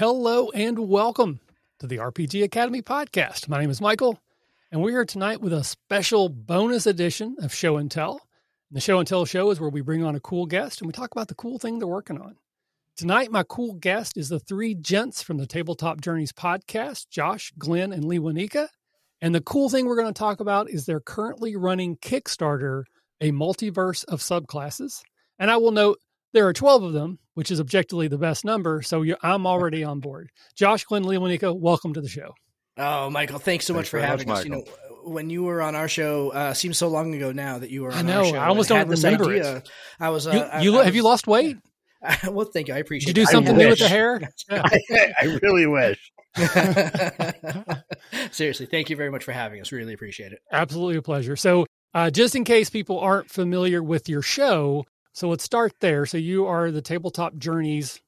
Hello and welcome to the RPG Academy podcast. My name is Michael, and we're here tonight with a special bonus edition of Show and Tell. The Show and Tell show is where we bring on a cool guest and we talk about the cool thing they're working on. Tonight, my cool guest is the three gents from the Tabletop Journeys podcast Josh, Glenn, and Lee Wanika. And the cool thing we're going to talk about is they're currently running Kickstarter, a multiverse of subclasses. And I will note there are 12 of them, which is objectively the best number. So I'm already on board. Josh, Glenn, Lee Wanika, welcome to the show. Oh, Michael, thanks so thanks much for having much, us. You know, when you were on our show, uh, seems so long ago now that you were on I know. our show. I almost don't remember idea. it. I was. Uh, you, I, you I have you lost weight? well, thank you. I appreciate. Did you do it. something new with the hair? Yeah. I, I really wish. Seriously, thank you very much for having us. Really appreciate it. Absolutely a pleasure. So, uh, just in case people aren't familiar with your show, so let's start there. So, you are the Tabletop Journeys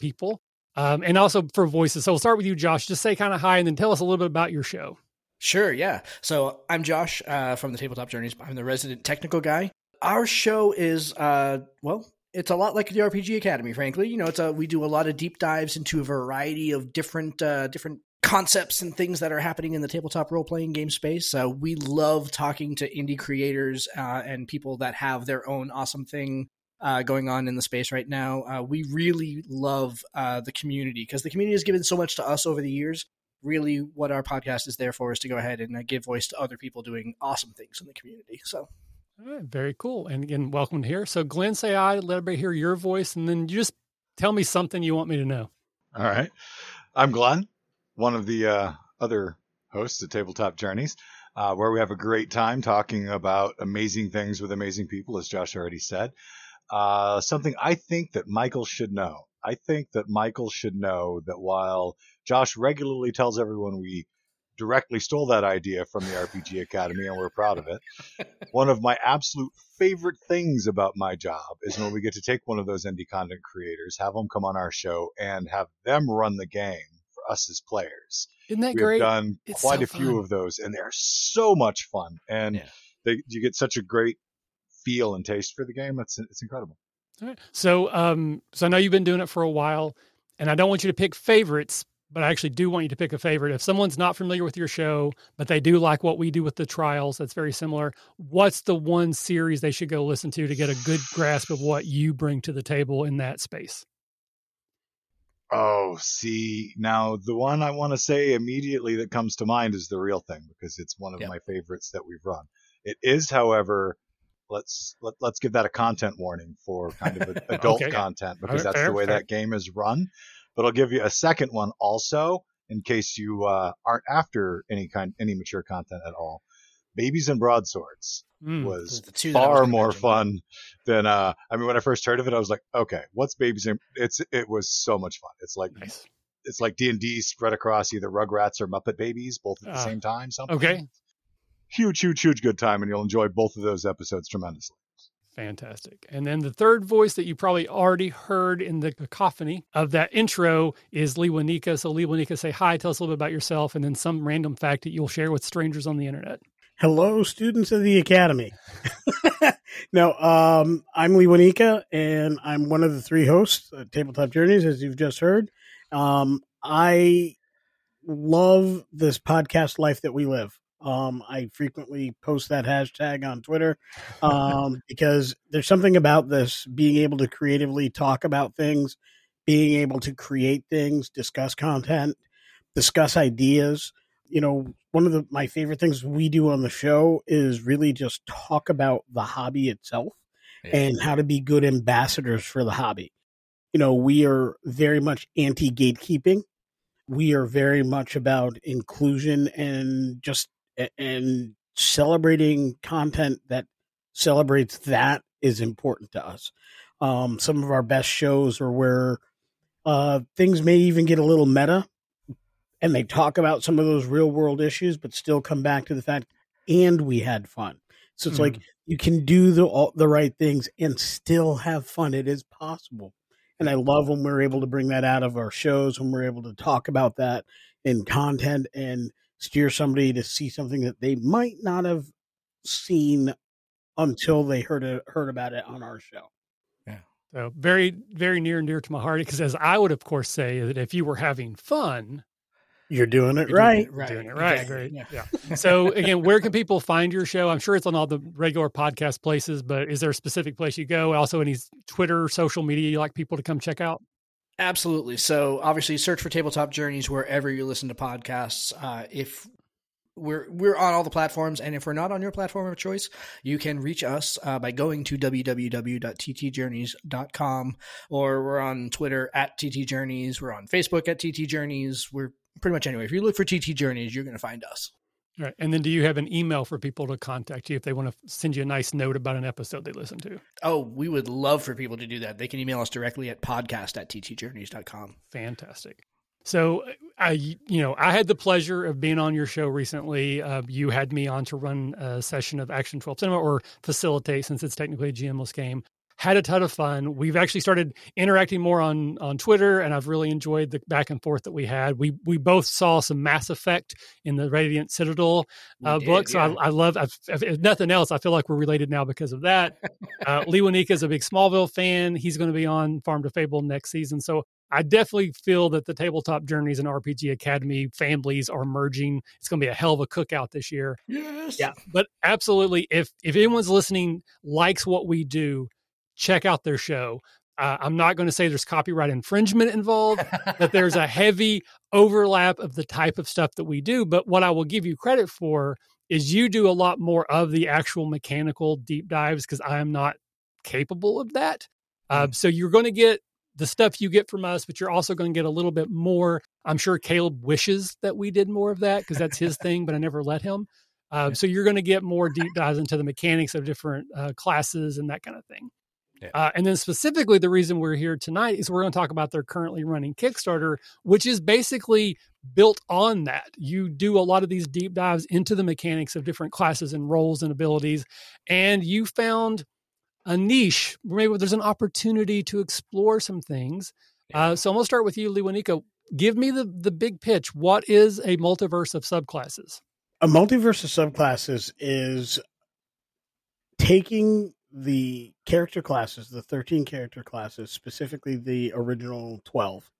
people, um, and also for voices. So, we'll start with you, Josh. Just say kind of hi, and then tell us a little bit about your show. Sure, yeah. So I'm Josh uh, from the Tabletop Journeys. I'm the resident technical guy. Our show is, uh, well, it's a lot like the RPG Academy. Frankly, you know, it's a we do a lot of deep dives into a variety of different uh, different concepts and things that are happening in the tabletop role playing game space. Uh, we love talking to indie creators uh, and people that have their own awesome thing uh, going on in the space right now. Uh, we really love uh, the community because the community has given so much to us over the years. Really, what our podcast is there for is to go ahead and uh, give voice to other people doing awesome things in the community. So, All right, very cool. And again, welcome here. So, Glenn, say hi. Let everybody hear your voice, and then you just tell me something you want me to know. All right. I'm Glenn, one of the uh, other hosts at Tabletop Journeys, uh, where we have a great time talking about amazing things with amazing people, as Josh already said. Uh, something I think that Michael should know. I think that Michael should know that while Josh regularly tells everyone we directly stole that idea from the RPG Academy and we're proud of it, one of my absolute favorite things about my job is when we get to take one of those indie content creators, have them come on our show, and have them run the game us as players. Isn't that We great? have done It's quite so a few of those, and they're so much fun, and Yeah. they, you get such a great feel and taste for the game. It's it's incredible. All right. So, um, so I know you've been doing it for a while, and I don't want you to pick favorites, but I actually do want you to pick a favorite. If someone's not familiar with your show, but they do like what we do with the trials, that's very similar. What's the one series they should go listen to to get a good grasp of what you bring to the table in that space? Oh, see, now the one I want to say immediately that comes to mind is the real thing because it's one of Yep. my favorites that we've run. It is, however, let's let, let's give that a content warning for kind of a- adult Okay. content because Fair, that's the way fair. that game is run. But I'll give you a second one also in case you uh, aren't after any kind any mature content at all. Babies and broadswords Mm. was the two that was far more mention. fun than uh I mean when I first heard of it I was like okay what's babies and it's it was so much fun it's like Nice. it's like D and D spread across either Rugrats or Muppet Babies both at the Ah, same time something okay. huge huge huge good time and you'll enjoy both of those episodes tremendously Fantastic. And then the third voice that you probably already heard in the cacophony of that intro is Lee Wanika. So, Lee Wanika, say hi, tell us a little bit about yourself, and then some random fact that you'll share with strangers on the internet. Hello, students of the Academy. no, um, I'm Lee Wanika, and I'm one of the three hosts at Tabletop Journeys, as you've just heard. Um, I love this podcast life that we live. Um, I frequently post that hashtag on Twitter um, because there's something about this being able to creatively talk about things, being able to create things, discuss content, discuss ideas. You know, one of the my favorite things we do on the show is really just talk about the hobby itself and how to be good ambassadors for the hobby. You know, we are very much anti gatekeeping. We are very much about inclusion and just and celebrating content that celebrates that is important to us. Um, some of our best shows are where uh, things may even get a little meta, and they talk about some of those real world issues, but still come back to the fact, and we had fun. So it's like mm. you can do the all, the right things and still have fun. It is possible, and I love when we're able to bring that out of our shows when we're able to talk about that in content and steer somebody to see something that they might not have seen until they heard it, heard about it on our show. Yeah. So very, very near and dear to my heart. Because as I would, of course, say that if you were having fun, you're doing it You're right. Doing it right. doing it right. Exactly. Great. Yeah. Yeah. So again, where can people find your show? I'm sure it's on all the regular podcast places, but is there a specific place you go? Also, any Twitter, social media you like people to come check out? Absolutely. So obviously, search for Tabletop Journeys wherever you listen to podcasts. Uh, if we're we're on all the platforms, and if we're not on your platform of choice, you can reach us uh, by going to www.ttjourneys.com, or we're on Twitter at ttjourneys We're on Facebook at ttjourneys We're pretty much anywhere. If you look for TT Journeys, you're going to find us. All right. And then do you have an email for people to contact you if they want to send you a nice note about an episode they listen to? Oh, we would love for people to do that. They can email us directly at podcast at ttjourneys.com. Fantastic. So I, you know, I had the pleasure of being on your show recently. Uh, you had me on to run a session of Action 12 Cinema or facilitate since it's technically a GMless game. Had a ton of fun. We've actually started interacting more on on Twitter, and I've really enjoyed the back and forth that we had. We we both saw some Mass Effect in the Radiant Citadel uh, did, book, so yeah. I, I love. I've, if nothing else, I feel like we're related now because of that. Uh, Lee Wanika is a big Smallville fan. He's going to be on Farm to Fable next season, so I definitely feel that the tabletop journeys and RPG Academy families are merging. It's going to be a hell of a cookout this year. Yes. Yeah, but absolutely, if if anyone's listening likes what we do, check out their show. Uh, I'm not going to say there's copyright infringement involved, that there's a heavy overlap of the type of stuff that we do. But what I will give you credit for is you do a lot more of the actual mechanical deep dives because I am not capable of that. Uh, so you're going to get the stuff you get from us, but you're also going to get a little bit more. I'm sure Caleb wishes that we did more of that because that's his thing, but I never let him. Uh, So you're going to get more deep dives into the mechanics of different uh, classes and that kind of thing. Yeah. Uh, and then specifically, the reason we're here tonight is we're going to talk about their currently running Kickstarter, which is basically built on that. You do a lot of these deep dives into the mechanics of different classes and roles and abilities, and you found a niche where maybe there's an opportunity to explore some things. Uh, so I'm going to start with you, Lewanika. Give me the the big pitch. What is a multiverse of subclasses? A multiverse of subclasses is taking the character classes, the 13 character classes, specifically the original 12,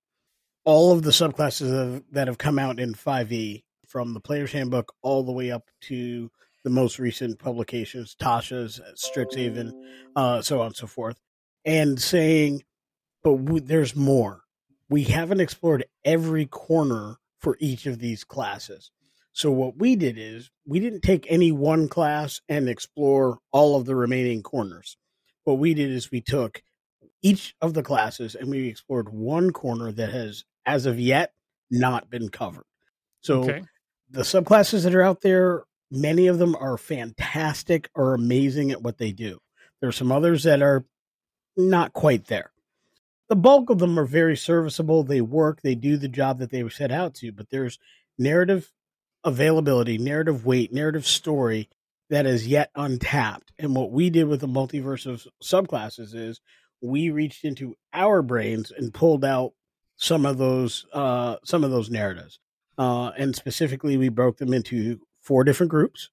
all of the subclasses that have, that have come out in 5e, from the player's handbook all the way up to the most recent publications, Tasha's, Strixhaven, uh, so on and so forth, and saying, but w- there's more. We haven't explored every corner for each of these classes. So what we did is we didn't take any one class and explore all of the remaining corners. What we did is we took each of the classes and we explored one corner that has, as of yet, not been covered. So Okay. the subclasses that are out there, many of them are fantastic or amazing at what they do. There are some others that are not quite there. The bulk of them are very serviceable. They work, they do the job that they were set out to, but there's narrative availability, narrative weight, narrative story that is yet untapped. And what we did with the multiverse of subclasses is we reached into our brains and pulled out some of those uh, some of those narratives. Uh, and specifically, we broke them into four different groups,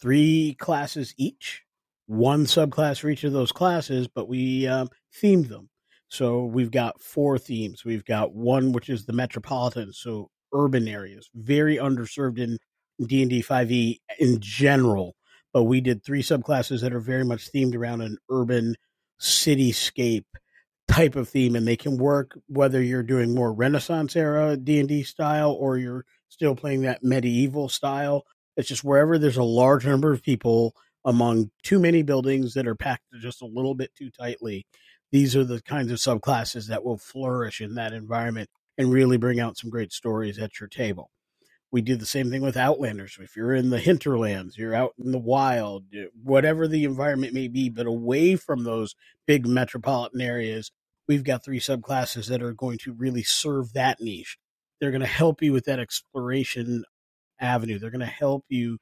three classes each, one subclass for each of those classes, but we um, themed them. So we've got four themes. We've got one which is the metropolitan, so urban areas, very underserved in D and D five E in general. But we did three subclasses that are very much themed around an urban cityscape type of theme, and they can work whether you're doing more Renaissance era D and D style or you're still playing that medieval style. It's just wherever there's a large number of people among too many buildings that are packed just a little bit too tightly. These are the kinds of subclasses that will flourish in that environment and really bring out some great stories at your table. We do the same thing with Outlanders. If you're in the hinterlands, you're out in the wild, whatever the environment may be, but away from those big metropolitan areas, we've got three subclasses that are going to really serve that niche. They're going to help you with that exploration avenue. They're going to help you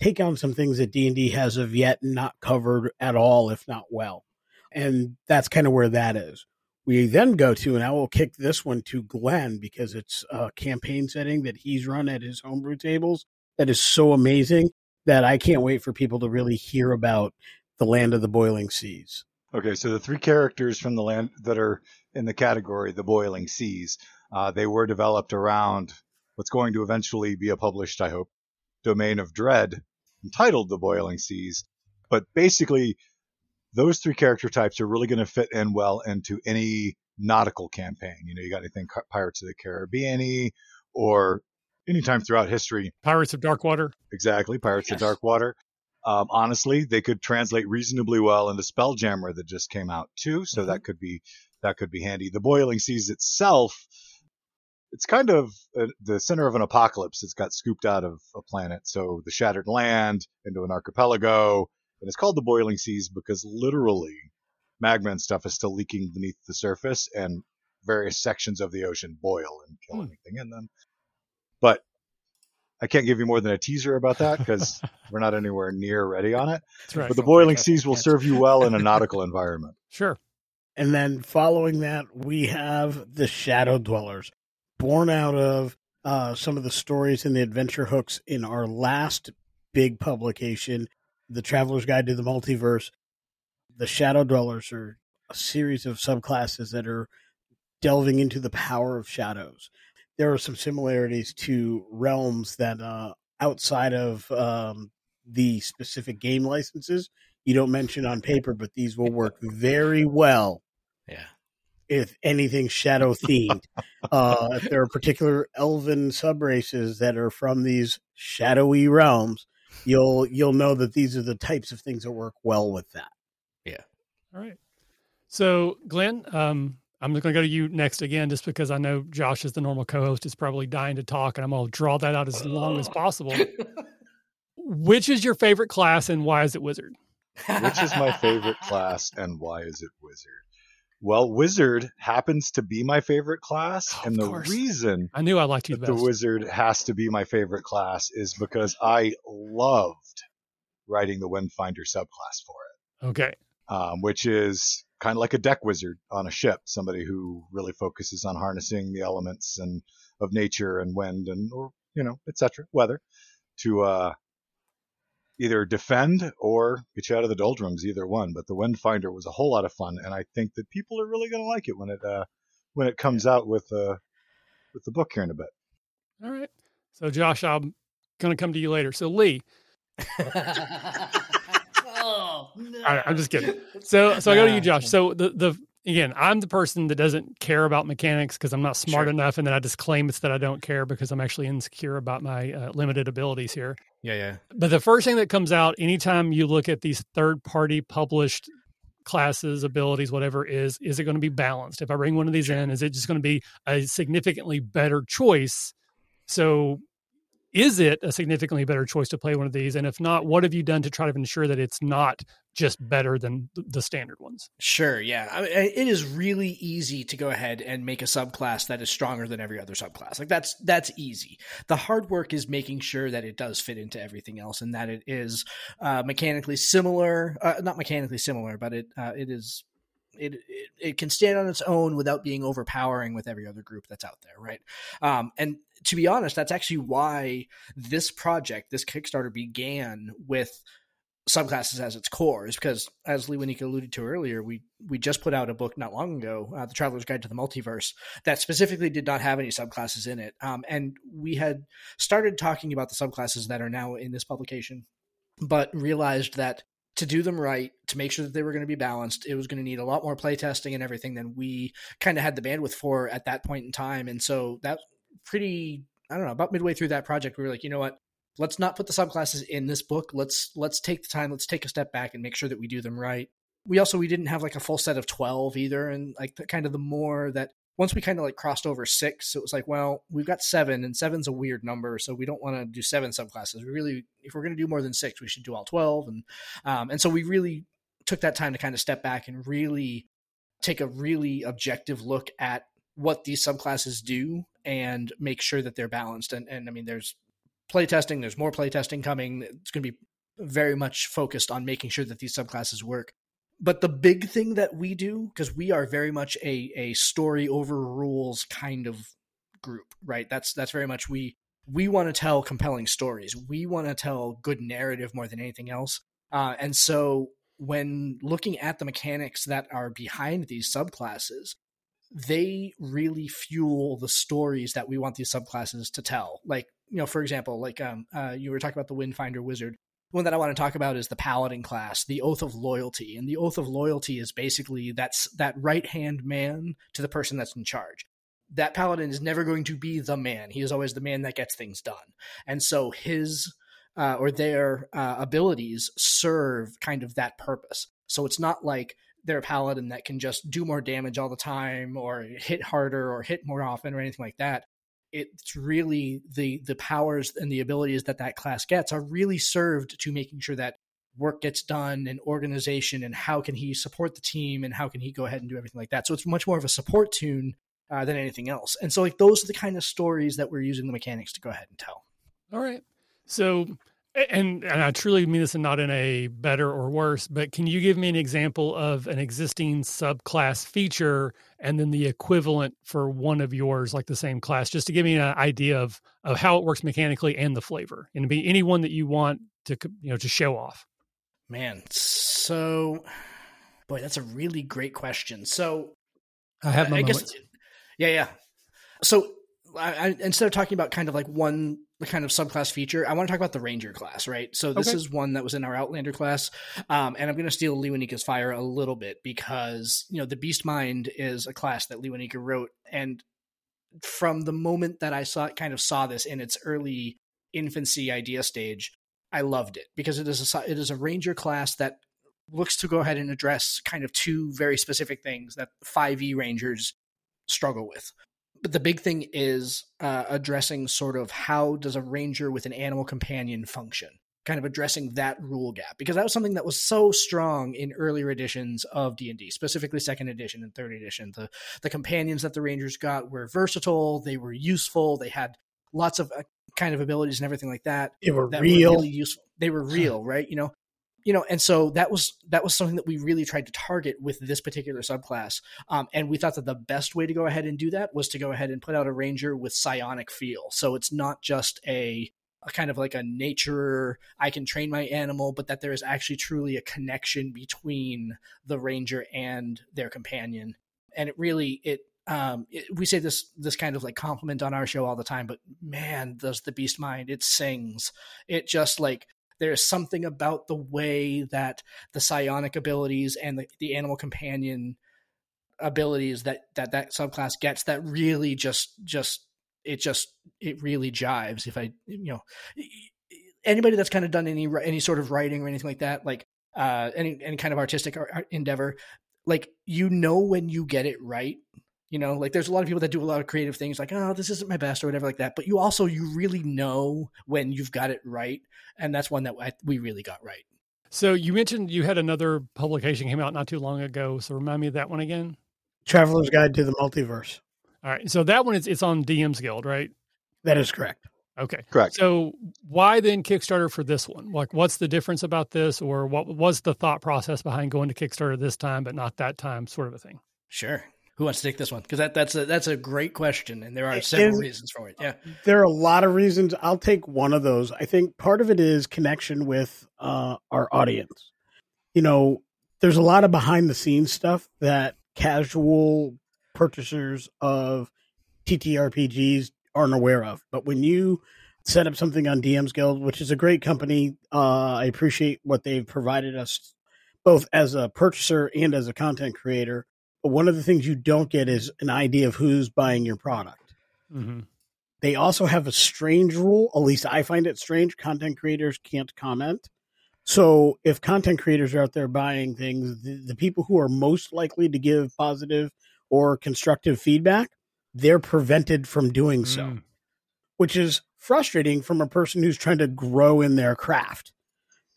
take on some things that D&D has of yet not covered at all, if not well. And that's kind of where that is. We then go to, and I will kick this one to Glenn because it's a campaign setting that he's run at his homebrew tables that is so amazing that I can't wait for people to really hear about the land of the boiling seas. Okay, so the three characters from the land that are in the category the Boiling Seas, uh, they were developed around what's going to eventually be a published, I hope, Domain of Dread entitled The Boiling Seas. But basically, those three character types are really going to fit in well into any nautical campaign. You know, you got anything Pirates of the Caribbean or anytime throughout history. Pirates of Darkwater. Exactly, Pirates yes. of Darkwater. Um, honestly, they could translate reasonably well into Spelljammer that just came out too, so mm-hmm. that could be that could be handy. The Boiling Seas itself, it's kind of a, the center of an apocalypse. It's got scooped out of a planet, so the shattered land into an archipelago, and it's called the Boiling Seas because literally magma and stuff is still leaking beneath the surface, and various sections of the ocean boil and kill mm. anything in them. But I can't give you more than a teaser about that because we're not anywhere near ready on it. Right. But the boiling seas will serve you well in a nautical environment. Sure. And then following that, we have the Shadow Dwellers, born out of uh, some of the stories in the adventure hooks in our last big publication, The Traveler's Guide to the Multiverse. The Shadow Dwellers are a series of subclasses that are delving into the power of shadows there are some similarities to realms that uh, outside of um, the specific game licenses you don't mention on paper, but these will work very well. Yeah. If anything shadow themed, uh, if there are particular elven sub races that are from these shadowy realms, you'll you'll know that these are the types of things that work well with that. Yeah. All right. So, Glenn, um, I'm just going to go to you next again, just because I know Josh is the normal co-host is probably dying to talk, and I'm going to draw that out as long as possible. Which is your favorite class, and why is it wizard? Which is my favorite class, and why is it wizard? Well, wizard happens to be my favorite class, oh, and the course. reason I knew I liked you the wizard has to be my favorite class is because I loved writing the Windfinder subclass for it. Okay, um, which is kind of like a deck wizard on a ship, somebody who really focuses on harnessing the elements and of nature and wind and or you know etc. weather to uh, either defend or get you out of the doldrums, either one. But the Windfinder was a whole lot of fun, and I think that people are really going to like it when it uh, when it comes out with uh, with the book here in a bit. All right. So Josh, I'm going to come to you later. So Lee. Oh, no. All right, I'm just kidding. So, so I go to you, Josh. So the the again, I'm the person that doesn't care about mechanics because I'm not smart sure. enough, and then I just claim it's that I don't care because I'm actually insecure about my uh, limited abilities here. Yeah, yeah. But the first thing that comes out anytime you look at these third party published classes, abilities, whatever is, is it going to be balanced? If I bring one of these in, is it just going to be a significantly better choice? So is it a significantly better choice to play one of these? And if not, what have you done to try to ensure that it's not just better than the standard ones? Sure. Yeah. I mean, it is really easy to go ahead and make a subclass that is stronger than every other subclass. Like that's, that's easy. The hard work is making sure that it does fit into everything else and that it is uh, mechanically similar, uh, not mechanically similar, but it, uh, it is it, it, it can stand on its own without being overpowering with every other group that's out there, right? Um, and to be honest, that's actually why this project, this Kickstarter, began with subclasses as its core is because as Lee Winika alluded to earlier, we we just put out a book not long ago, uh, The Traveler's Guide to the Multiverse, that specifically did not have any subclasses in it. Um, and we had started talking about the subclasses that are now in this publication, but realized that to do them right, to make sure that they were going to be balanced, it was going to need a lot more playtesting and everything than we kind of had the bandwidth for at that point in time. And so that pretty, I don't know, about midway through that project, we were like, you know what? Let's not put the subclasses in this book. Let's let's take the time. Let's take a step back and make sure that we do them right. We also we didn't have like a full set of twelve either, and like the, kind of the more that once we kind of like crossed over six, it was like, well, we've got seven, and seven's a weird number, so we don't want to do seven subclasses. We really, if we're going to do more than six, we should do all twelve, and um, and so we really took that time to kind of step back and really take a really objective look at what these subclasses do and make sure that they're balanced. And and I mean, there's playtesting, there's more playtesting coming. It's going to be very much focused on making sure that these subclasses work but the big thing that we do because we are very much a a story over rules kind of group right that's that's very much we we want to tell compelling stories we want to tell good narrative more than anything else uh, and so when looking at the mechanics that are behind these subclasses, they really fuel the stories that we want these subclasses to tell. Like, you know, for example, like um, uh, you were talking about the Windfinder Wizard. One that I want to talk about is the Paladin class, the Oath of Loyalty, and the Oath of Loyalty is basically that's that right hand man to the person that's in charge. That Paladin is never going to be the man; he is always the man that gets things done, and so his uh, or their uh, abilities serve kind of that purpose. So it's not like they're a paladin that can just do more damage all the time or hit harder or hit more often or anything like that it's really the the powers and the abilities that that class gets are really served to making sure that work gets done and organization and how can he support the team and how can he go ahead and do everything like that. So it's much more of a support tune uh, than anything else. And so like those are the kind of stories that we're using the mechanics to go ahead and tell. All right. So and, and I truly mean this and not in a better or worse, but can you give me an example of an existing subclass feature and then the equivalent for one of yours, like the same class, just to give me an idea of of how it works mechanically and the flavor, and be any one that you want to you know to show off. Man, so boy, that's a really great question. So I have my I moments. guess, yeah, yeah. So I, I, instead of talking about kind of like one the kind of subclass feature, I want to talk about the Ranger class, right? So this okay. is one that was in our Outlander class, um, and I'm going to steal Lee Winika's fire a little bit because you know the Beast Mind is a class that Lee Winika wrote, and from the moment that I saw kind of saw this in its early infancy idea stage, I loved it because it is a it is a Ranger class that looks to go ahead and address kind of two very specific things that 5e Rangers struggle with but the big thing is uh, addressing sort of how does a ranger with an animal companion function? Kind of addressing that rule gap because that was something that was so strong in earlier editions of D&D specifically second edition and third edition. The the companions that the rangers got were versatile they were useful they had lots of uh, kind of abilities and everything like that they were that real. were really useful. They were real right? You know you know and so that was that was something that we really tried to target with this particular subclass. Um, and we thought that the best way to go ahead and do that was to go ahead and put out a ranger with psionic feel. So it's not just a, a kind of like a nature i can train my animal but that there is actually truly a connection between the ranger and their companion. And it really it um, it, we say this this kind of like compliment on our show all the time, but man, does the Beast Mind. It sings? It just like there's something about the way that the psionic abilities and the, the animal companion abilities that that that subclass gets that really just just it just it really jives if i you know anybody that's kind of done any any sort of writing or anything like that like uh any any kind of artistic endeavor like you know when you get it right you know like there's a lot of people that do a lot of creative things like oh this isn't my best or whatever like that but you also you really know when you've got it right and that's one that we really got right. So you mentioned you had another publication came out not too long ago so remind me of that one again. Traveler's guide to the multiverse. All right so that one is it's on dm's guild right? That is correct. Okay. Correct. So why then kickstarter for this one? Like what's the difference about this or what was the thought process behind going to kickstarter this time but not that time sort of a thing? Sure who wants to take this one? Because that, that's a that's a great question, and there are several and reasons for it. Yeah, there are a lot of reasons. I'll take one of those. I think part of it is connection with uh, our audience. You know, there's a lot of behind the scenes stuff that casual purchasers of TTRPGs aren't aware of. But when you set up something on DM's Guild, which is a great company, uh, I appreciate what they've provided us both as a purchaser and as a content creator but one of the things you don't get is an idea of who's buying your product. Mm-hmm. They also have a strange rule, at least I find it strange. Content creators can't comment. So if content creators are out there buying things, the, the people who are most likely to give positive or constructive feedback, they're prevented from doing so, mm. which is frustrating from a person who's trying to grow in their craft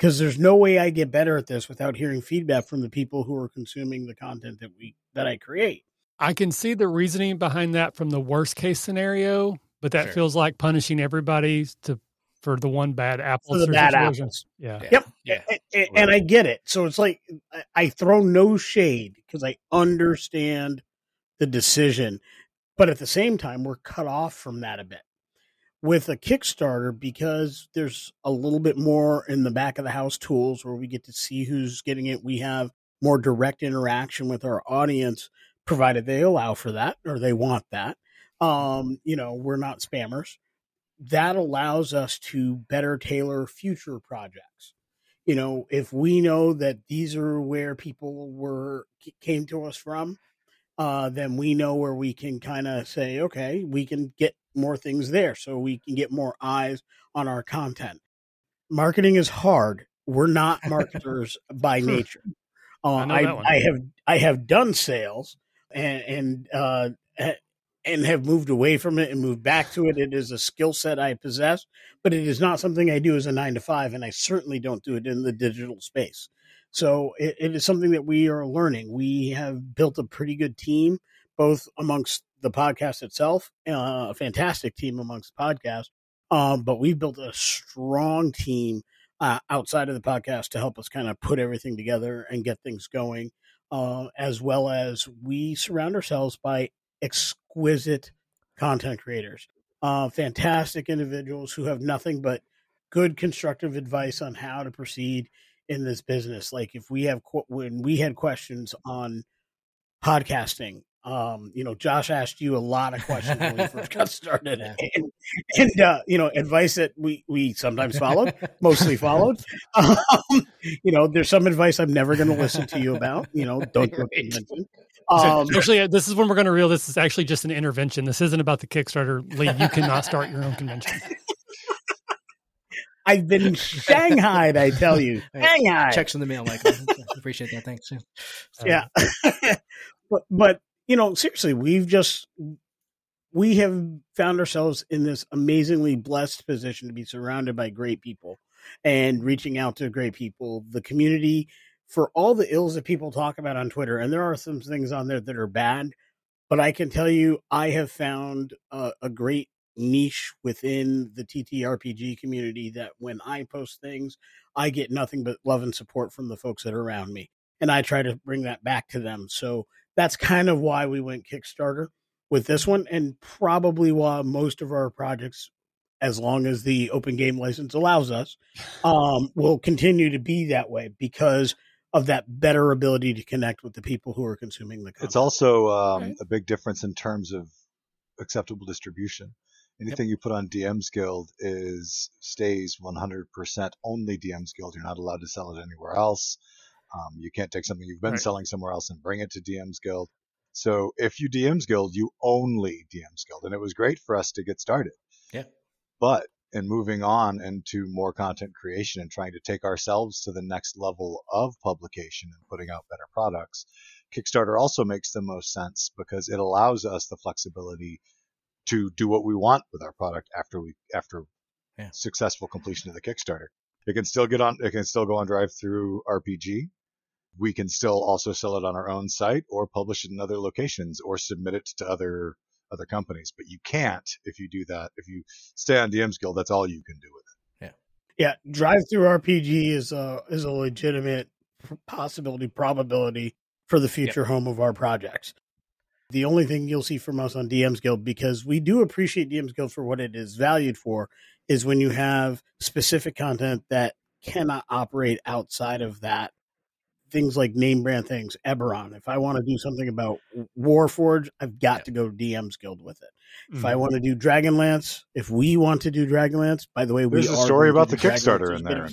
because there's no way I get better at this without hearing feedback from the people who are consuming the content that we that I create. I can see the reasoning behind that from the worst case scenario, but that sure. feels like punishing everybody to for the one bad apple. For the bad apples. Yeah. Yep. Yeah. And, and, I get it. So it's like I throw no shade because I understand the decision, but at the same time, we're cut off from that a bit. With a Kickstarter because there's a little bit more in the back of the house tools where we get to see who's getting it. We have more direct interaction with our audience, provided they allow for that or they want that. Um, you know, we're not spammers. That allows us to better tailor future projects. You know, if we know that these are where people were came to us from, uh, then we know where we can kind of say, okay, we can get more things there so we can get more eyes on our content. Marketing is hard. We're not marketers by nature. Uh, I, I, I, have I have done sales and and uh, and have moved away from it and moved back to it. It is a skill set I possess, but it is not something I do as a nine to five, and I certainly don't do it in the digital space. So it, it is something that we are learning. We have built a pretty good team, both amongst the podcast itself, uh, a fantastic team amongst podcasts. um, but we've built a strong team uh, outside of the podcast to help us kind of put everything together and get things going. Uh, as well as we surround ourselves by exquisite content creators, uh, fantastic individuals who have nothing but good constructive advice on how to proceed in this business. Like if we have when we had questions on podcasting, um, you know, Josh asked you a lot of questions when we first got started, and, and uh, you know, advice that we we sometimes followed, mostly followed. Um, you know, there's some advice I'm never going to listen to you about. You know, don't go convention. Um, actually, uh, this is when we're going to real. This is actually just an intervention. This isn't about the Kickstarter league. You cannot start your own convention. I've been shanghaied, I tell you. Shanghai. Checks in the mail, Michael. Appreciate that. Thanks. Yeah. yeah. but, but, you know, seriously, we've just, we have found ourselves in this amazingly blessed position to be surrounded by great people and reaching out to great people. The community, for all the ills that people talk about on Twitter, and there are some things on there that are bad, but I can tell you, I have found a, a great niche within the TTRPG community that when I post things, I get nothing but love and support from the folks that are around me. And I try to bring that back to them. So that's kind of why we went Kickstarter with this one, and probably why most of our projects, as long as the open game license allows us, um, will continue to be that way because of that better ability to connect with the people who are consuming the content. It's also um, right. a big difference in terms of acceptable distribution. Anything yep. you put on DM's Guild is stays 100% only DM's Guild. You're not allowed to sell it anywhere else. Um, you can't take something you've been right. selling somewhere else and bring it to DM's Guild. So if you DM's Guild, you only DM's Guild, and it was great for us to get started. Yeah. But in moving on into more content creation and trying to take ourselves to the next level of publication and putting out better products, Kickstarter also makes the most sense because it allows us the flexibility to do what we want with our product after we after yeah. successful completion of the Kickstarter. It can still get on. It can still go on DriveThruRPG. We can still also sell it on our own site or publish it in other locations or submit it to other other companies. But you can't if you do that. If you stay on DM's Guild, that's all you can do with it. Yeah, yeah. DriveThruRPG is a is a legitimate possibility probability for the future home of our projects the only thing you'll see from us on DM's Guild, because we do appreciate DM's Guild for what it is valued for, is when you have specific content that cannot operate outside of that. Things like name brand things, Eberron. If I want to do something about Warforge, I've got yeah. to go to DM's Guild with it. If mm-hmm. I want to do Dragonlance, if we want to do Dragonlance, by the way, there's a story about the Kickstarter in there.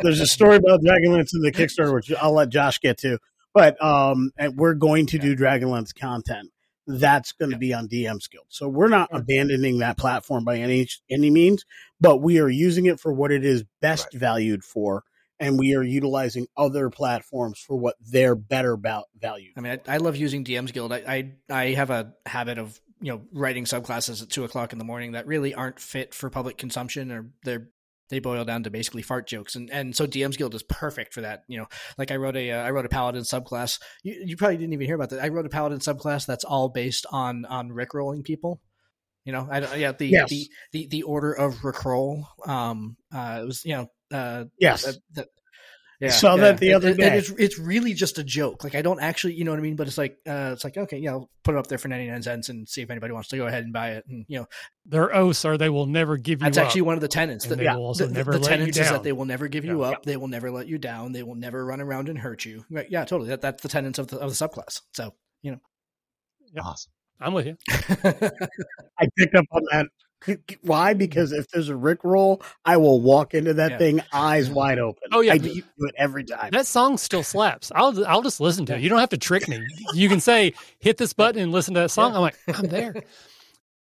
there's a story about Dragonlance in the Kickstarter, which I'll let Josh get to. But um, and we're going to do Dragonlance content. That's going to be on DM's Guild. So we're not abandoning that platform by any any means, but we are using it for what it is best right. valued for, and we are utilizing other platforms for what they're better about value. I mean, I, I love using DM's Guild. I, I I have a habit of you know writing subclasses at two o'clock in the morning that really aren't fit for public consumption or they're they boil down to basically fart jokes and and so DM's Guild is perfect for that you know like I wrote a uh, I wrote a paladin subclass you, you probably didn't even hear about that I wrote a paladin subclass that's all based on on rickrolling people you know I yeah the yes. the, the the order of rickroll um uh it was you know uh yes the, Yeah, saw yeah. that the other and- day. It's it's really just a joke. Like I don't actually, you know what I mean. But it's like uh, it's like okay, yeah, I'll put it up there for ninety nine cents and see if anybody wants to go ahead and buy it. And you know, Their oaths are they will never give you that's up. actually one of the tenants. That- they will also the, the- never the let you tenants is that they will never give you Yeah. up. They will never let you down. They will never run around and hurt you. Right? Yeah, totally. That that's the tenants of the of the subclass. So Yep. Awesome. I'm with you. I picked up on that. Why? Because if there's a Rick roll, I will walk into that Yeah. thing eyes wide open. Oh, yeah. I do it every time. That song still slaps. I'll I'll just listen to it. You don't have to trick me. You can say hit this button and listen to that song. I'm like I'm there.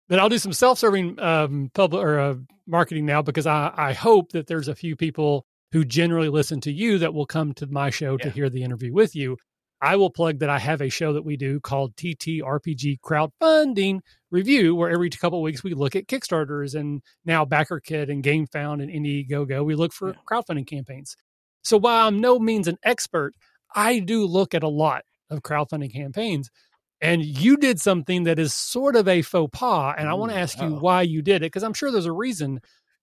But I'll do some self-serving um, public or uh, marketing now because I I hope that there's a few people who generally listen to you that will come to my show to hear the interview with you. I will plug that I have a show that we do called TTRPG Crowdfunding Review, where every couple of weeks we look at Kickstarters and now BackerKit and GameFound and Indiegogo. We look for Yeah. crowdfunding campaigns. So while I'm no means an expert, I do look at a lot of crowdfunding campaigns. And you did something that is sort of a faux pas. And I want to ask you why you did it, because I'm sure there's a reason.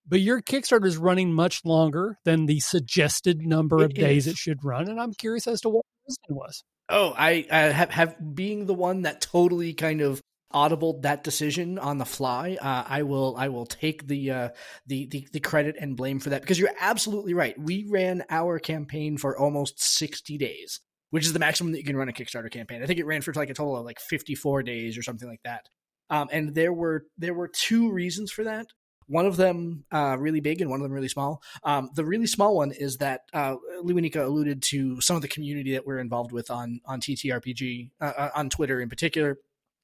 But your Kickstarter is running much longer than the suggested number of It days it should run. And I'm curious as to what the reason was. Oh, I, I have, have being the one that totally kind of audibled that decision on the fly. Uh, I will I will take the, uh, the the the credit and blame for that because you're absolutely right. We ran our campaign for almost sixty days, which is the maximum that you can run a Kickstarter campaign. I think it ran for like a total of like fifty four days or something like that. Um, and there were there were two reasons for that. One of them uh, really big and one of them really small. Um, the really small one is that uh, Luinica alluded to some of the community that we're involved with on on TTRPG uh, uh, on Twitter in particular,